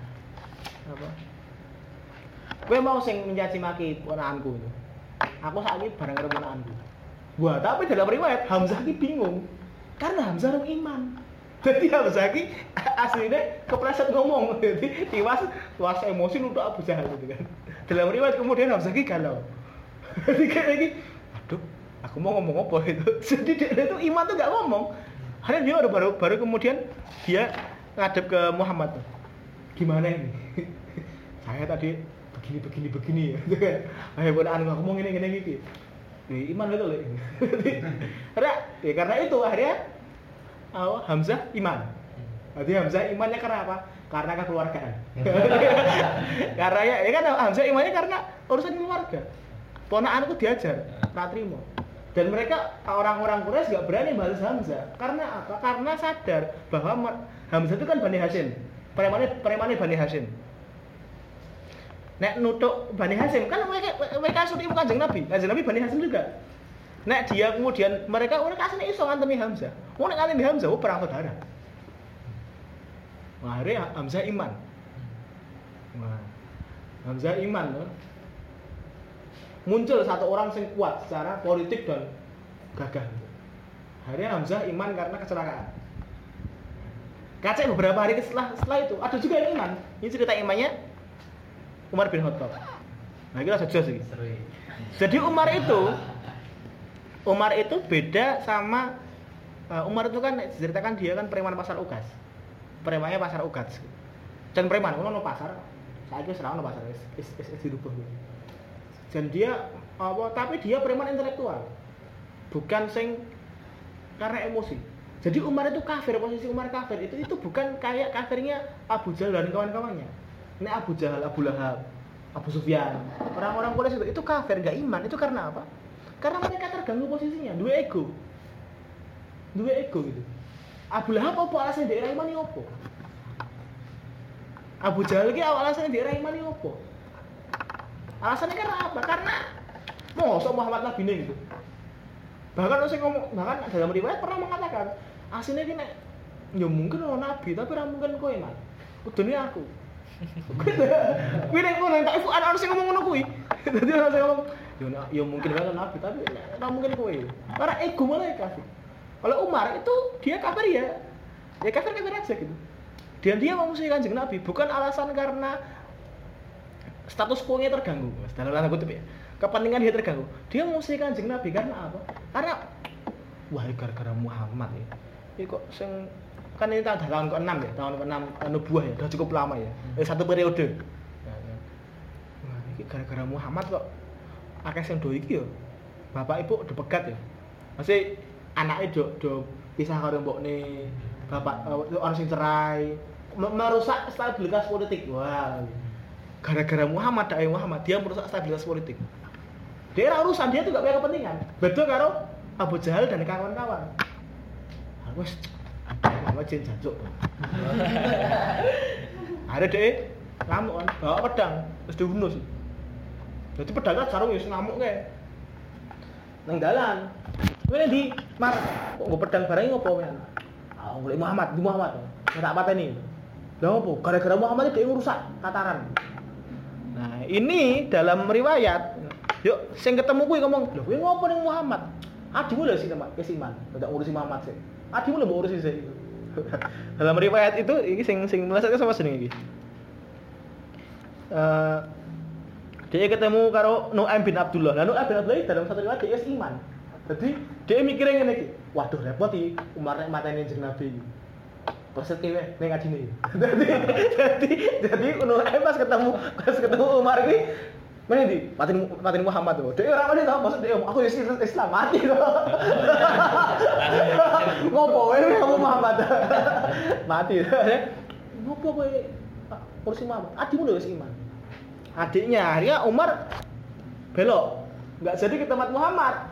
apa? Kowe mau sing mencaci maki ponakanku. Aku saiki bareng karo ponakanku. Wah, tapi dalam riwayat Hamzah ini bingung. Karena Hamzah orang iman. Jadi Hamzah ini aslinya kepleset ngomong. Jadi tiwas tiwas emosi nutuk Abu Jahal gitu kan. Dalam riwayat kemudian Hamzah ini galau. Jadi kayak aku mau ngomong apa itu. Jadi dia, tuh iman tuh gak ngomong. Karena dia baru, baru baru kemudian dia ngadep ke Muhammad tuh. Gimana ini? Saya tadi begini begini begini ya. Ayo buat anu aku mau ngene ngene iki. Ya, iman itu loh. karena, ya, karena itu akhirnya oh, Hamzah iman. Berarti Hamzah imannya karena apa? Karena kekeluargaan. karena ya, ya kan Hamzah imannya karena urusan keluarga. Ponakan itu diajar, pratrimo. Dan mereka orang-orang Quraisy gak berani balas Hamzah. Karena apa? Karena sadar bahwa Hamzah itu kan Bani Hashim. Premane premane Bani Hashim. Nek nutuk Bani Hashim kan mereka mereka sudah ibu kanjeng Nabi. Kanjeng Nabi Bani Hashim juga. Nek dia kemudian mereka mereka aslinya iso ngantemi Hamzah. Mau nek ngantemi Hamzah, oh perang saudara. Akhirnya Hamzah iman. Hamzah iman loh. Muncul satu orang yang kuat secara politik dan gagah. Akhirnya Hamzah iman karena kecelakaan. Kacek beberapa hari setelah setelah itu ada juga yang iman. Ini cerita imannya Umar bin Khattab. Nah, kita saja sih. Jadi Umar itu Umar itu beda sama uh, Umar itu kan diceritakan dia kan preman pasar Ugas. Premannya pasar Ugas. Dan preman ono no pasar. Saya itu serang no pasar wis wis wis wis dirubah. Dan dia apa tapi dia preman intelektual. Bukan sing karena emosi. Jadi Umar itu kafir, posisi Umar kafir itu itu bukan kayak kafirnya Abu Jahal dan kawan-kawannya. Ini Abu Jahal, Abu Lahab, Abu Sufyan, orang-orang Quraisy itu itu kafir, nggak iman. Itu karena apa? Karena mereka terganggu posisinya, dua ego, dua ego gitu. Abu Lahab apa alasan daerah iman apa? Abu Jahal awal alasan daerah iman apa? Alasannya karena apa? Karena mau Muhammad Nabi ini gitu. Bahkan saya ngomong, bahkan dalam riwayat pernah mengatakan aslinya gini, ya mungkin orang nabi tapi ora mungkin kowe man. Kudune aku. Kuwi nek ngono tak iku ana sing ngomong ngono kuwi. Dadi ana sing ngomong, ya ya mungkin kan nabi tapi ora mungkin kowe. Karena ego malah ya. Kalau Umar itu dia kafir ya. Ya kafir kafir aja gitu. Dan dia memusuhi kanjeng Nabi bukan alasan karena status quo-nya terganggu. Dalam tanda kutip ya. Kepentingan dia terganggu. Dia memusuhi kanjeng Nabi karena apa? Karena wah gara-gara Muhammad ya. Ini kok sing kan ini tahun tahun ke-6 ya, tahun ke-6 nubuah ya, udah cukup lama ya. Eh, satu periode. Ya, ya. Wah, ini gara-gara Muhammad kok akeh sing do iki ya. Bapak ibu udah pegat ya. Masih anaknya do do pisah karo mbokne. Bapak eh, orang sing cerai, Me- merusak stabilitas politik. Wah. Gara-gara Muhammad, dai Muhammad, dia merusak stabilitas politik. Dia urusan, dia tuh gak punya kepentingan. Betul karo Abu Jahal dan kawan-kawan. Aku wis Mama jin jancuk. Ada deh ngamuk kan, bawa pedang, terus dihunus. Jadi pedang kan sarung wis ngamuk kae. Nang dalan. Nek di mar kok nggo pedang bareng ngopo men? Ah, golek Muhammad, di Muhammad. Tak pateni. Lah opo? Gara-gara Muhammad dia ngerusak tataran. Nah, ini dalam riwayat. Yuk, sing ketemu kuwi ngomong, "Lho, kuwi ngopo ning Muhammad?" Adimu lho sih, Pak, wis iman. Tidak ngurusi Muhammad sih. Adimu lho urusi sih. dalam riwayat itu iki sing sing melesetke sama jeneng iki. Eh dia ketemu karo Nu'aim bin Abdullah. Nah, Nu'aim bin Abdullah ini dalam satu riwayat dia iman. Jadi dia mikirnya ngene iki, waduh repot iki Umar nek mateni jeneng Perset kewe ning adine. Jadi jadi jadi Nu'aim pas ketemu pas ketemu Umar iki Mana di? Matin matin Muhammad tuh. Dia orang mana tahu maksud dia aku ya Islam, mati tuh. Ngopo ini kamu Muhammad? mati. Ngopo kowe kursi Muhammad? Adikmu udah iman. Adiknya akhirnya Umar belok. Nggak jadi ke tempat Muhammad.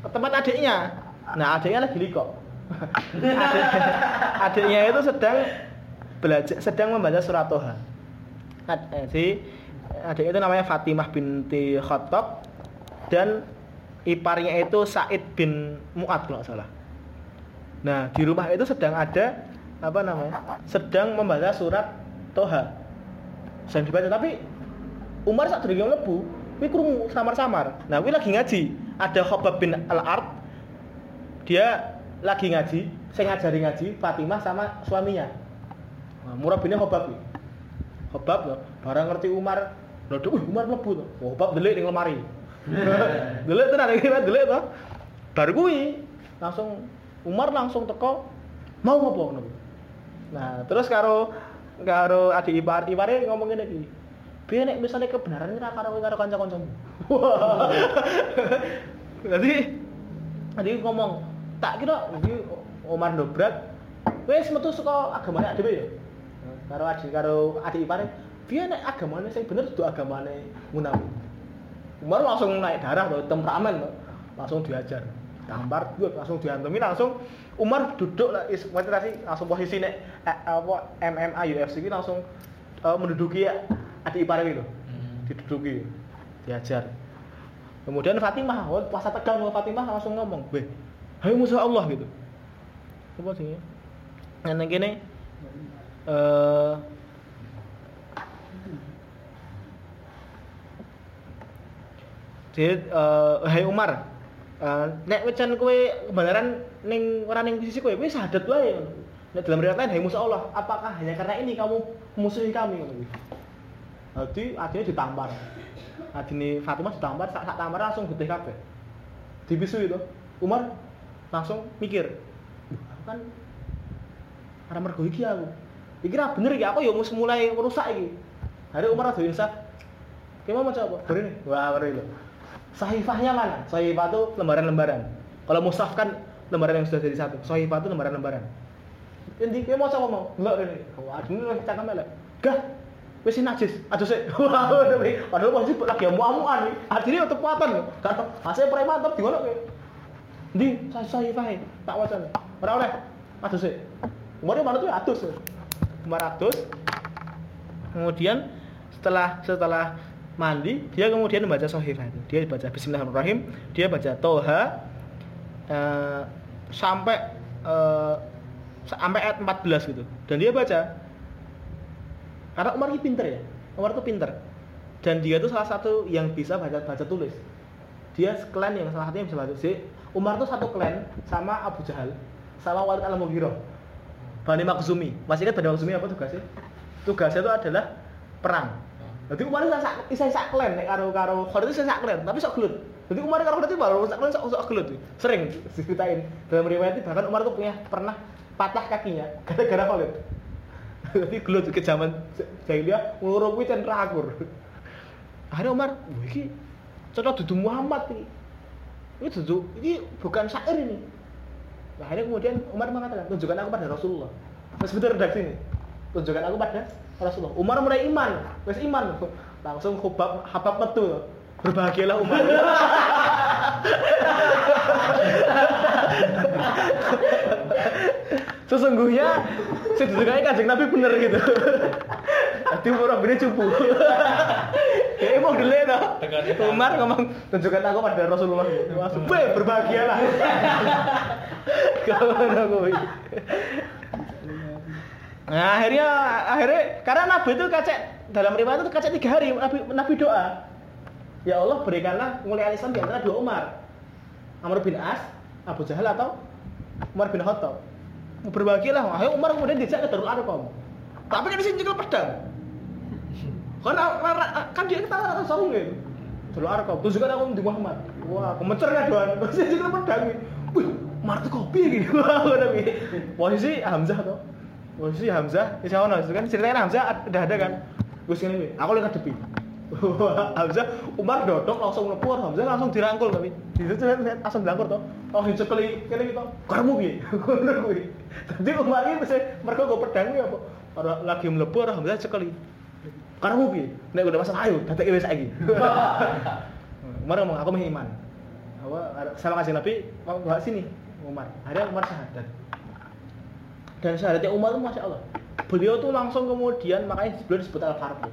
Ke tempat adiknya. Nah, adiknya lagi liko. Adik, adiknya itu sedang belajar sedang membaca surat Toha. Ad- eh, si adiknya itu namanya Fatimah binti Khattab dan iparnya itu Said bin Mu'ad kalau salah. Nah, di rumah itu sedang ada apa namanya? Sedang membaca surat Toha. Sedang dibaca tapi Umar saat durunge mlebu, kuwi krungu samar-samar. Nah, kuwi lagi ngaji. Ada Khobab bin Al-Ard. Dia lagi ngaji, saya ngajari ngaji Fatimah sama suaminya. Nah, murabine Khobab kuwi. Khobab loh, barang ngerti Umar, lho wih Umar mlebu to. Oh, Khobab delik ning lemari. delik tenan iki, delik to. Bar kuwi langsung Umar langsung teko mau ngopo ngono. Nah, terus karo karo adik ipar, ipare ngomong ngene iki. Biar nek misalnya kebenaran ora karo karo kanca-kancamu. Jadi tadi ngomong tak kira iki Omar dobrak wis metu saka agamane adewe ya. Karo adik karo adik ipare, dia nek agamane sing bener kudu agamane Munawi. Umar langsung naik darah tuh, temperamen tuh. langsung diajar. Tampar, gue langsung diantemi langsung Umar duduk lah, tadi langsung posisi nek eh, apa MMA UFC ini langsung eh, menduduki adik ipare gitu. Diduduki, diajar. Kemudian Fatimah, oh, puasa tegang Fatimah langsung ngomong, "Beh, hai musuh Allah" gitu. Apa sih? Yang kene eh Jadi, eh hai Umar, eh, nek wecan kowe kebenaran ning ora ning sisi kowe syahadat wae ngono. Nek dalam riwayat lain, hai musuh Allah, apakah hanya karena ini kamu musuhi kami. Jadi adine ditampar. Adine Fatimah ditampar, sak sak tampar langsung getih kabeh. Dipisui itu. Umar langsung mikir, "Duh, aku kan karena mergo iki aku. Iki bener iki, aku ya mus mulai rusak iki. Hari Umar ada insaf. Kayak mau apa? Beri nih. Wah, beri itu. Sahifahnya mana? Sahifah itu lembaran-lembaran. Kalau mushaf kan lembaran yang sudah jadi satu. Sahifah itu lembaran-lembaran. Ini kayak mau coba mau? Enggak ini. Wah, ini lagi cakap melek. Gah, wis najis. Aduh sih. Wah. Padahal masih lagi amu-amuan nih. Artinya untuk kuatan. Karena hasilnya preman tapi di mana kayak? Di sahifah tak waca. Ora oleh. Sih. Umurnya mana tuh atus. 500 kemudian setelah setelah mandi dia kemudian membaca itu dia baca Bismillahirrahmanirrahim. Dia baca Toha eh, sampai eh, sampai ayat 14 gitu. Dan dia baca. Karena Umar ini pinter ya. Umar itu pinter. Dan dia itu salah satu yang bisa baca baca tulis. Dia klan yang salah satunya bisa baca. Jadi, Umar itu satu klan sama Abu Jahal sama Walid al Mughirah Bani Makhzumi. Masih ingat Bani Makhzumi apa tugasnya? Tugasnya itu adalah perang. Jadi Umar itu sak isa sak klan karo karo Khalid itu sak klan tapi sok gelut. Jadi Umar karo Khalid itu baru sak klan sok sok gelut. Sering diceritain. Dalam riwayat itu bahkan Umar itu punya pernah patah kakinya gara-gara Khalid. Jadi gelut ke zaman jahiliyah ngurung kuwi ten rakur akhirnya Umar wah iki cocok dudu Muhammad iki ini dudu ini bukan syair ini. Nah, akhirnya kemudian Umar mengatakan tunjukkan aku pada Rasulullah. Terus betul redaksi ini. Tunjukkan aku pada Rasulullah. Umar mulai iman. Wes iman. Langsung hubab habab metu. Berbahagialah Umar sesungguhnya sedekahnya kanjeng Nabi bener gitu Nanti Umar ini cupu ya emang toh Tekan itu. Umar ngomong tunjukkan aku pada Rasulullah langsung be berbahagialah kalau aku Nah, akhirnya akhirnya karena Nabi itu kacek dalam riwayat itu kacek tiga hari Nabi Nabi doa. Ya Allah berikanlah mulia Islam di antara dua Umar. Amr bin As, Abu Jahal atau Umar bin Khattab. Berbahagialah. Akhirnya Umar kemudian dijak ke Darul Arqam. Tapi kan di sini juga pedang. Karena kan dia ketawa atas sarung gitu. Darul Arqam. Tunjukkan aku di Muhammad. Wah, kemencernya doan. Terus dia juga pedang. Wih, Martu kopi gitu. Posisi Hamzah tuh posisi Hamzah Allah itu kan ceritanya Hamzah udah ada kan gus ini aku lihat depi Hamzah Umar dodok langsung lepur Hamzah langsung dirangkul tapi di situ lihat langsung dirangkul toh. Oh hijau kali kali gitu. Kamu bi ngono kuwi. Umar ini bisa mereka gue pedang apa? Lagi melepur Hamzah sekali kamu bi nek udah masalah ayo datang ibu lagi Umar ngomong aku mah iman. Apa sama kasih Nabi mau bahas sini Umar. Ada Umar syahadat. Dan syahadatnya Umar itu masya Allah. Beliau tuh langsung kemudian makanya beliau disebut al Faruq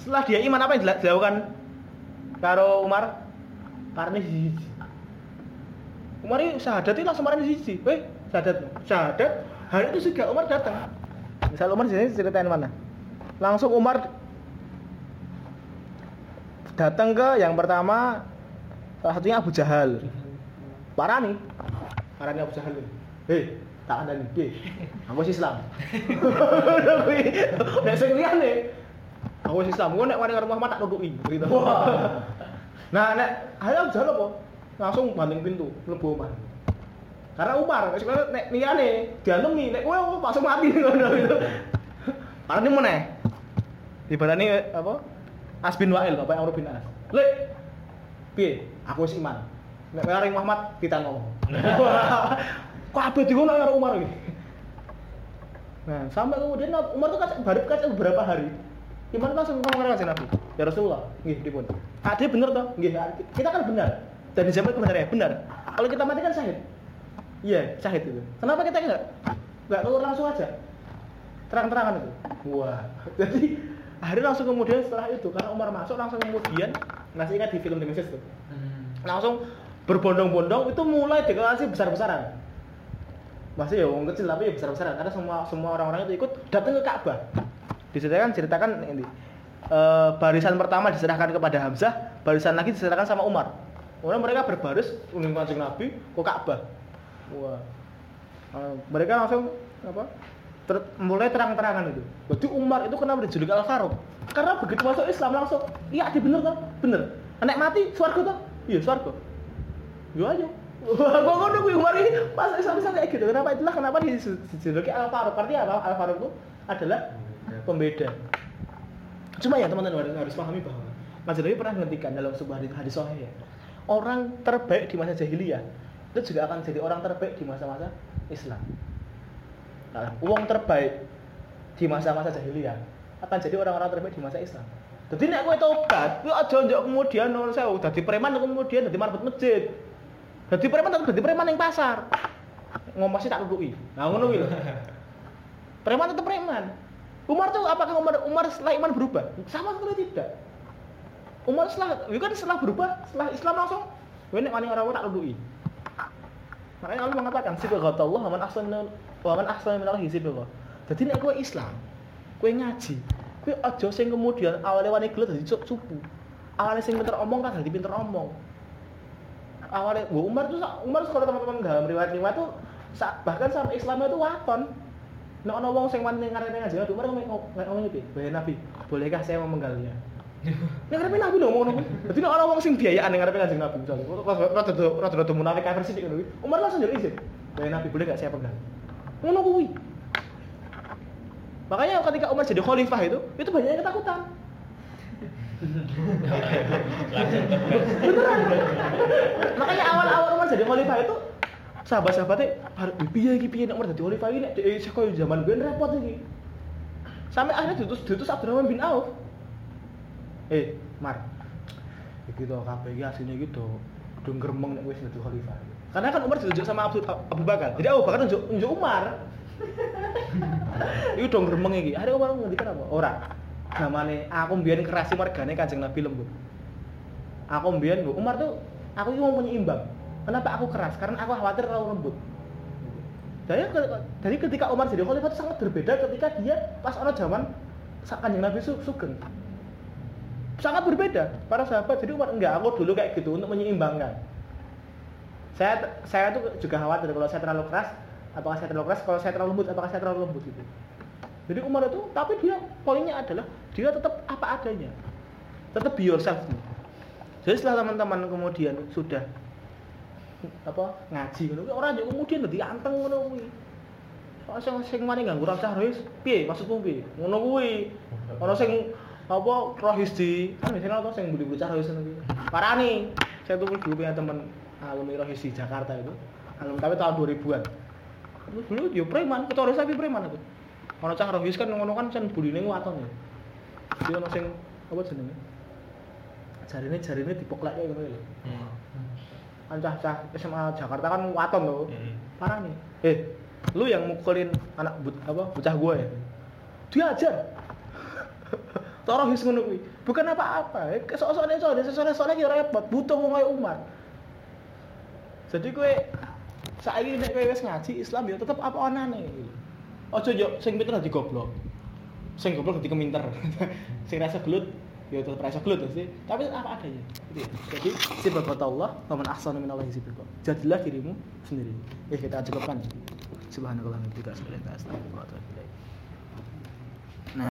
setelah dia iman apa yang dila- dilakukan? Karo Umar? Siji. Umar ini syahadat itu langsung marah siji. Eh syahadat. Syahadat? Hari itu juga Umar datang. Misal Umar sini ceritain mana? Langsung Umar datang ke yang pertama salah satunya Abu Jahal. Parah nih parahnya Abu Jahal. Hei tak ada nih. Aku wis Islam. Nek sing liyane aku wis Islam engko nek wani karo Muhammad tak nutuki gitu. Nah nek ayo Jahal apa? Langsung banting pintu mlebu omah. Karena Umar sebenarnya nek liyane diantemi nek kowe langsung mati ngono gitu karena ini meneh ibaratnya apa? As bin Wa'il apa Amr bin As. Lek piye? Aku wis iman. Nek karo Muhammad kita ngomong. Kok iku nek karo Umar iki? Nah sampai kemudian Umar tuh kan baru kan beberapa hari Umar langsung ngomong karo kanjeng Nabi? Ya Rasulullah nggih dipun. Ah dia bener toh? Nggih kita kan benar. Dan zaman kebenarannya benar. Kalau kita mati kan syahid. Iya syahid itu. Kenapa kita enggak? Enggak keluar langsung aja? Terang-terangan itu. Wah jadi akhirnya langsung kemudian setelah itu karena Umar masuk langsung kemudian masih ingat di film The Message tuh Hmm. langsung berbondong-bondong itu mulai deklarasi besar-besaran. Masih ya wong kecil tapi ya besar-besaran karena semua semua orang-orang itu ikut datang ke Ka'bah diceritakan ceritakan ini. Eh, barisan pertama diserahkan kepada Hamzah barisan lagi diserahkan sama Umar. Kemudian mereka berbaris menunggu kanjeng Nabi ke Ka'bah. Wah. Eh, mereka langsung apa ter- mulai terang-terangan itu. Berarti Umar itu kenapa dijuluki Al Faruq karena begitu masuk Islam langsung iya dia bener kan bener. Nek mati swarga tuh iya swarga. Yo ayo. Wah, ngono kuwi Umar ini? Pas Islam Islam kayak gitu. Kenapa itulah kenapa dijuluki Al Faruq? Artinya apa? Al Faruq itu adalah pembeda. Cuma ya teman-teman harus, harus pahami bahwa Mas Nabi pernah menghentikan dalam sebuah hadis, sahih ya. Orang terbaik di masa jahiliyah itu juga akan jadi orang terbaik di masa-masa Islam. Nah, uang terbaik di masa-masa jahiliyah akan jadi orang-orang terbaik di masa Islam. Jadi nek kowe tobat, kowe aja njok kemudian nuwun sewu dadi preman kemudian dadi marbot masjid. Dadi preman tetep dadi preman ning pasar. Ngomong sih tak tutuki. Nah ngono kuwi lho. Preman tetep preman. Umar tuh apakah Umar Umar setelah iman berubah? Sama sekali tidak. Umar setelah, itu kan setelah berubah, setelah Islam langsung, gue nek wani orang tak tutuki. Makanya Allah mengatakan sibghatullah wa man ahsana wa man ahsana min Allah. Jadi nek kowe Islam, kowe ngaji, kowe aja sing kemudian awalnya wani gelut cuk cupu. Awalnya sing pinter omong kan dadi pinter omong. Awalnya Bu Umar tuh Umar kalau teman-teman dalam riwayat-riwayat tuh sa- bahkan sampai Islamnya tuh waton. Nek ana wong sing wani ngarepe ngaji Umar ngomong ngomong iki, "Wahai Nabi, bolehkah saya memenggalnya?" Nek ngarepe Nabi lho ngono. Dadi nek ana wong sing biayaan ngarepe kanjeng Nabi rada rada rada munafik versi ngono kuwi. Umar langsung jadi izin. "Wahai Nabi, boleh gak saya pegang?" Ngono kuwi. Makanya ketika Umar jadi khalifah itu, itu banyak yang ketakutan. Beneran. Makanya awal-awal Umar jadi khalifah itu sahabat-sahabatnya harus piye iki piye nek Umar jadi khalifah ini nek eh, koyo zaman biyen repot iki. Sampai akhirnya diutus diutus Abdurrahman bin Auf. Eh, Mar. Iki to kabeh iki asline iki do do gremeng nek wis dadi khalifah. Karena kan Umar ditunjuk sama Abu, Abu Bakar. Jadi Abu Bakar nunjuk nunjuk Umar. Iku dong gremeng iki. Akhirnya Umar ngendikan apa? Ora. Namane aku mbiyen kerasi margane Kanjeng Nabi lembut. Aku mbiyen Bu, Umar tuh aku iki mau penyeimbang. Kenapa aku keras? Karena aku khawatir terlalu lembut. Jadi, ketika Umar jadi khalifah itu sangat berbeda ketika dia pas ono zaman Kanjeng Nabi Su- Sugeng. Sangat berbeda. Para sahabat jadi Umar enggak aku dulu kayak gitu untuk menyeimbangkan. Saya saya tuh juga khawatir kalau saya terlalu keras apakah saya terlalu keras kalau saya terlalu lembut apakah saya terlalu lembut gitu. Jadi Umar itu tapi dia poinnya adalah dia tetap apa adanya. Tetap be yourself. Jadi setelah teman-teman kemudian sudah apa ngaji ngono kuwi, orang juga kemudian dadi anteng ngono kuwi. Soale sing sing mari nganggo rasa rohis, piye maksudmu piye? Ngono kuwi. Ana sing apa rohis di kan biasanya apa sing budi bocah rohis ngono kuwi. Parani. Saya tuh dulu punya teman alumni rohis di Jakarta itu. Alumni tapi tahun 2000-an. Dulu yo preman, ketua rohis tapi preman itu. Ana cah rohis kan ngono kan sen budine waton ya. Jadi ana sing apa jenenge? Jarine jarine dipoklek ngono lho. Kan cah SMA Jakarta kan waton loh Hmm. parah nih eh lu yang mukulin anak but, apa bocah gue ya diajar torohis ngono kuwi bukan apa-apa eh, sok-sokne sok sok sok repot butuh wong kaya Umar jadi gue saiki nek kowe wis ngaji Islam ya tetep apa onane. Aja yo sing pinter dadi goblok. Sing goblok dadi keminter. sing rasa gelut ya tetep rasa gelut sih. Tapi apa adanya. Gitu ya. Jadi sifat Allah, wa man ahsanu min Allah sifat. Jadilah dirimu sendiri. Eh kita cukupkan. Subhanallah wa bihamdihi, wa atubu ilaik.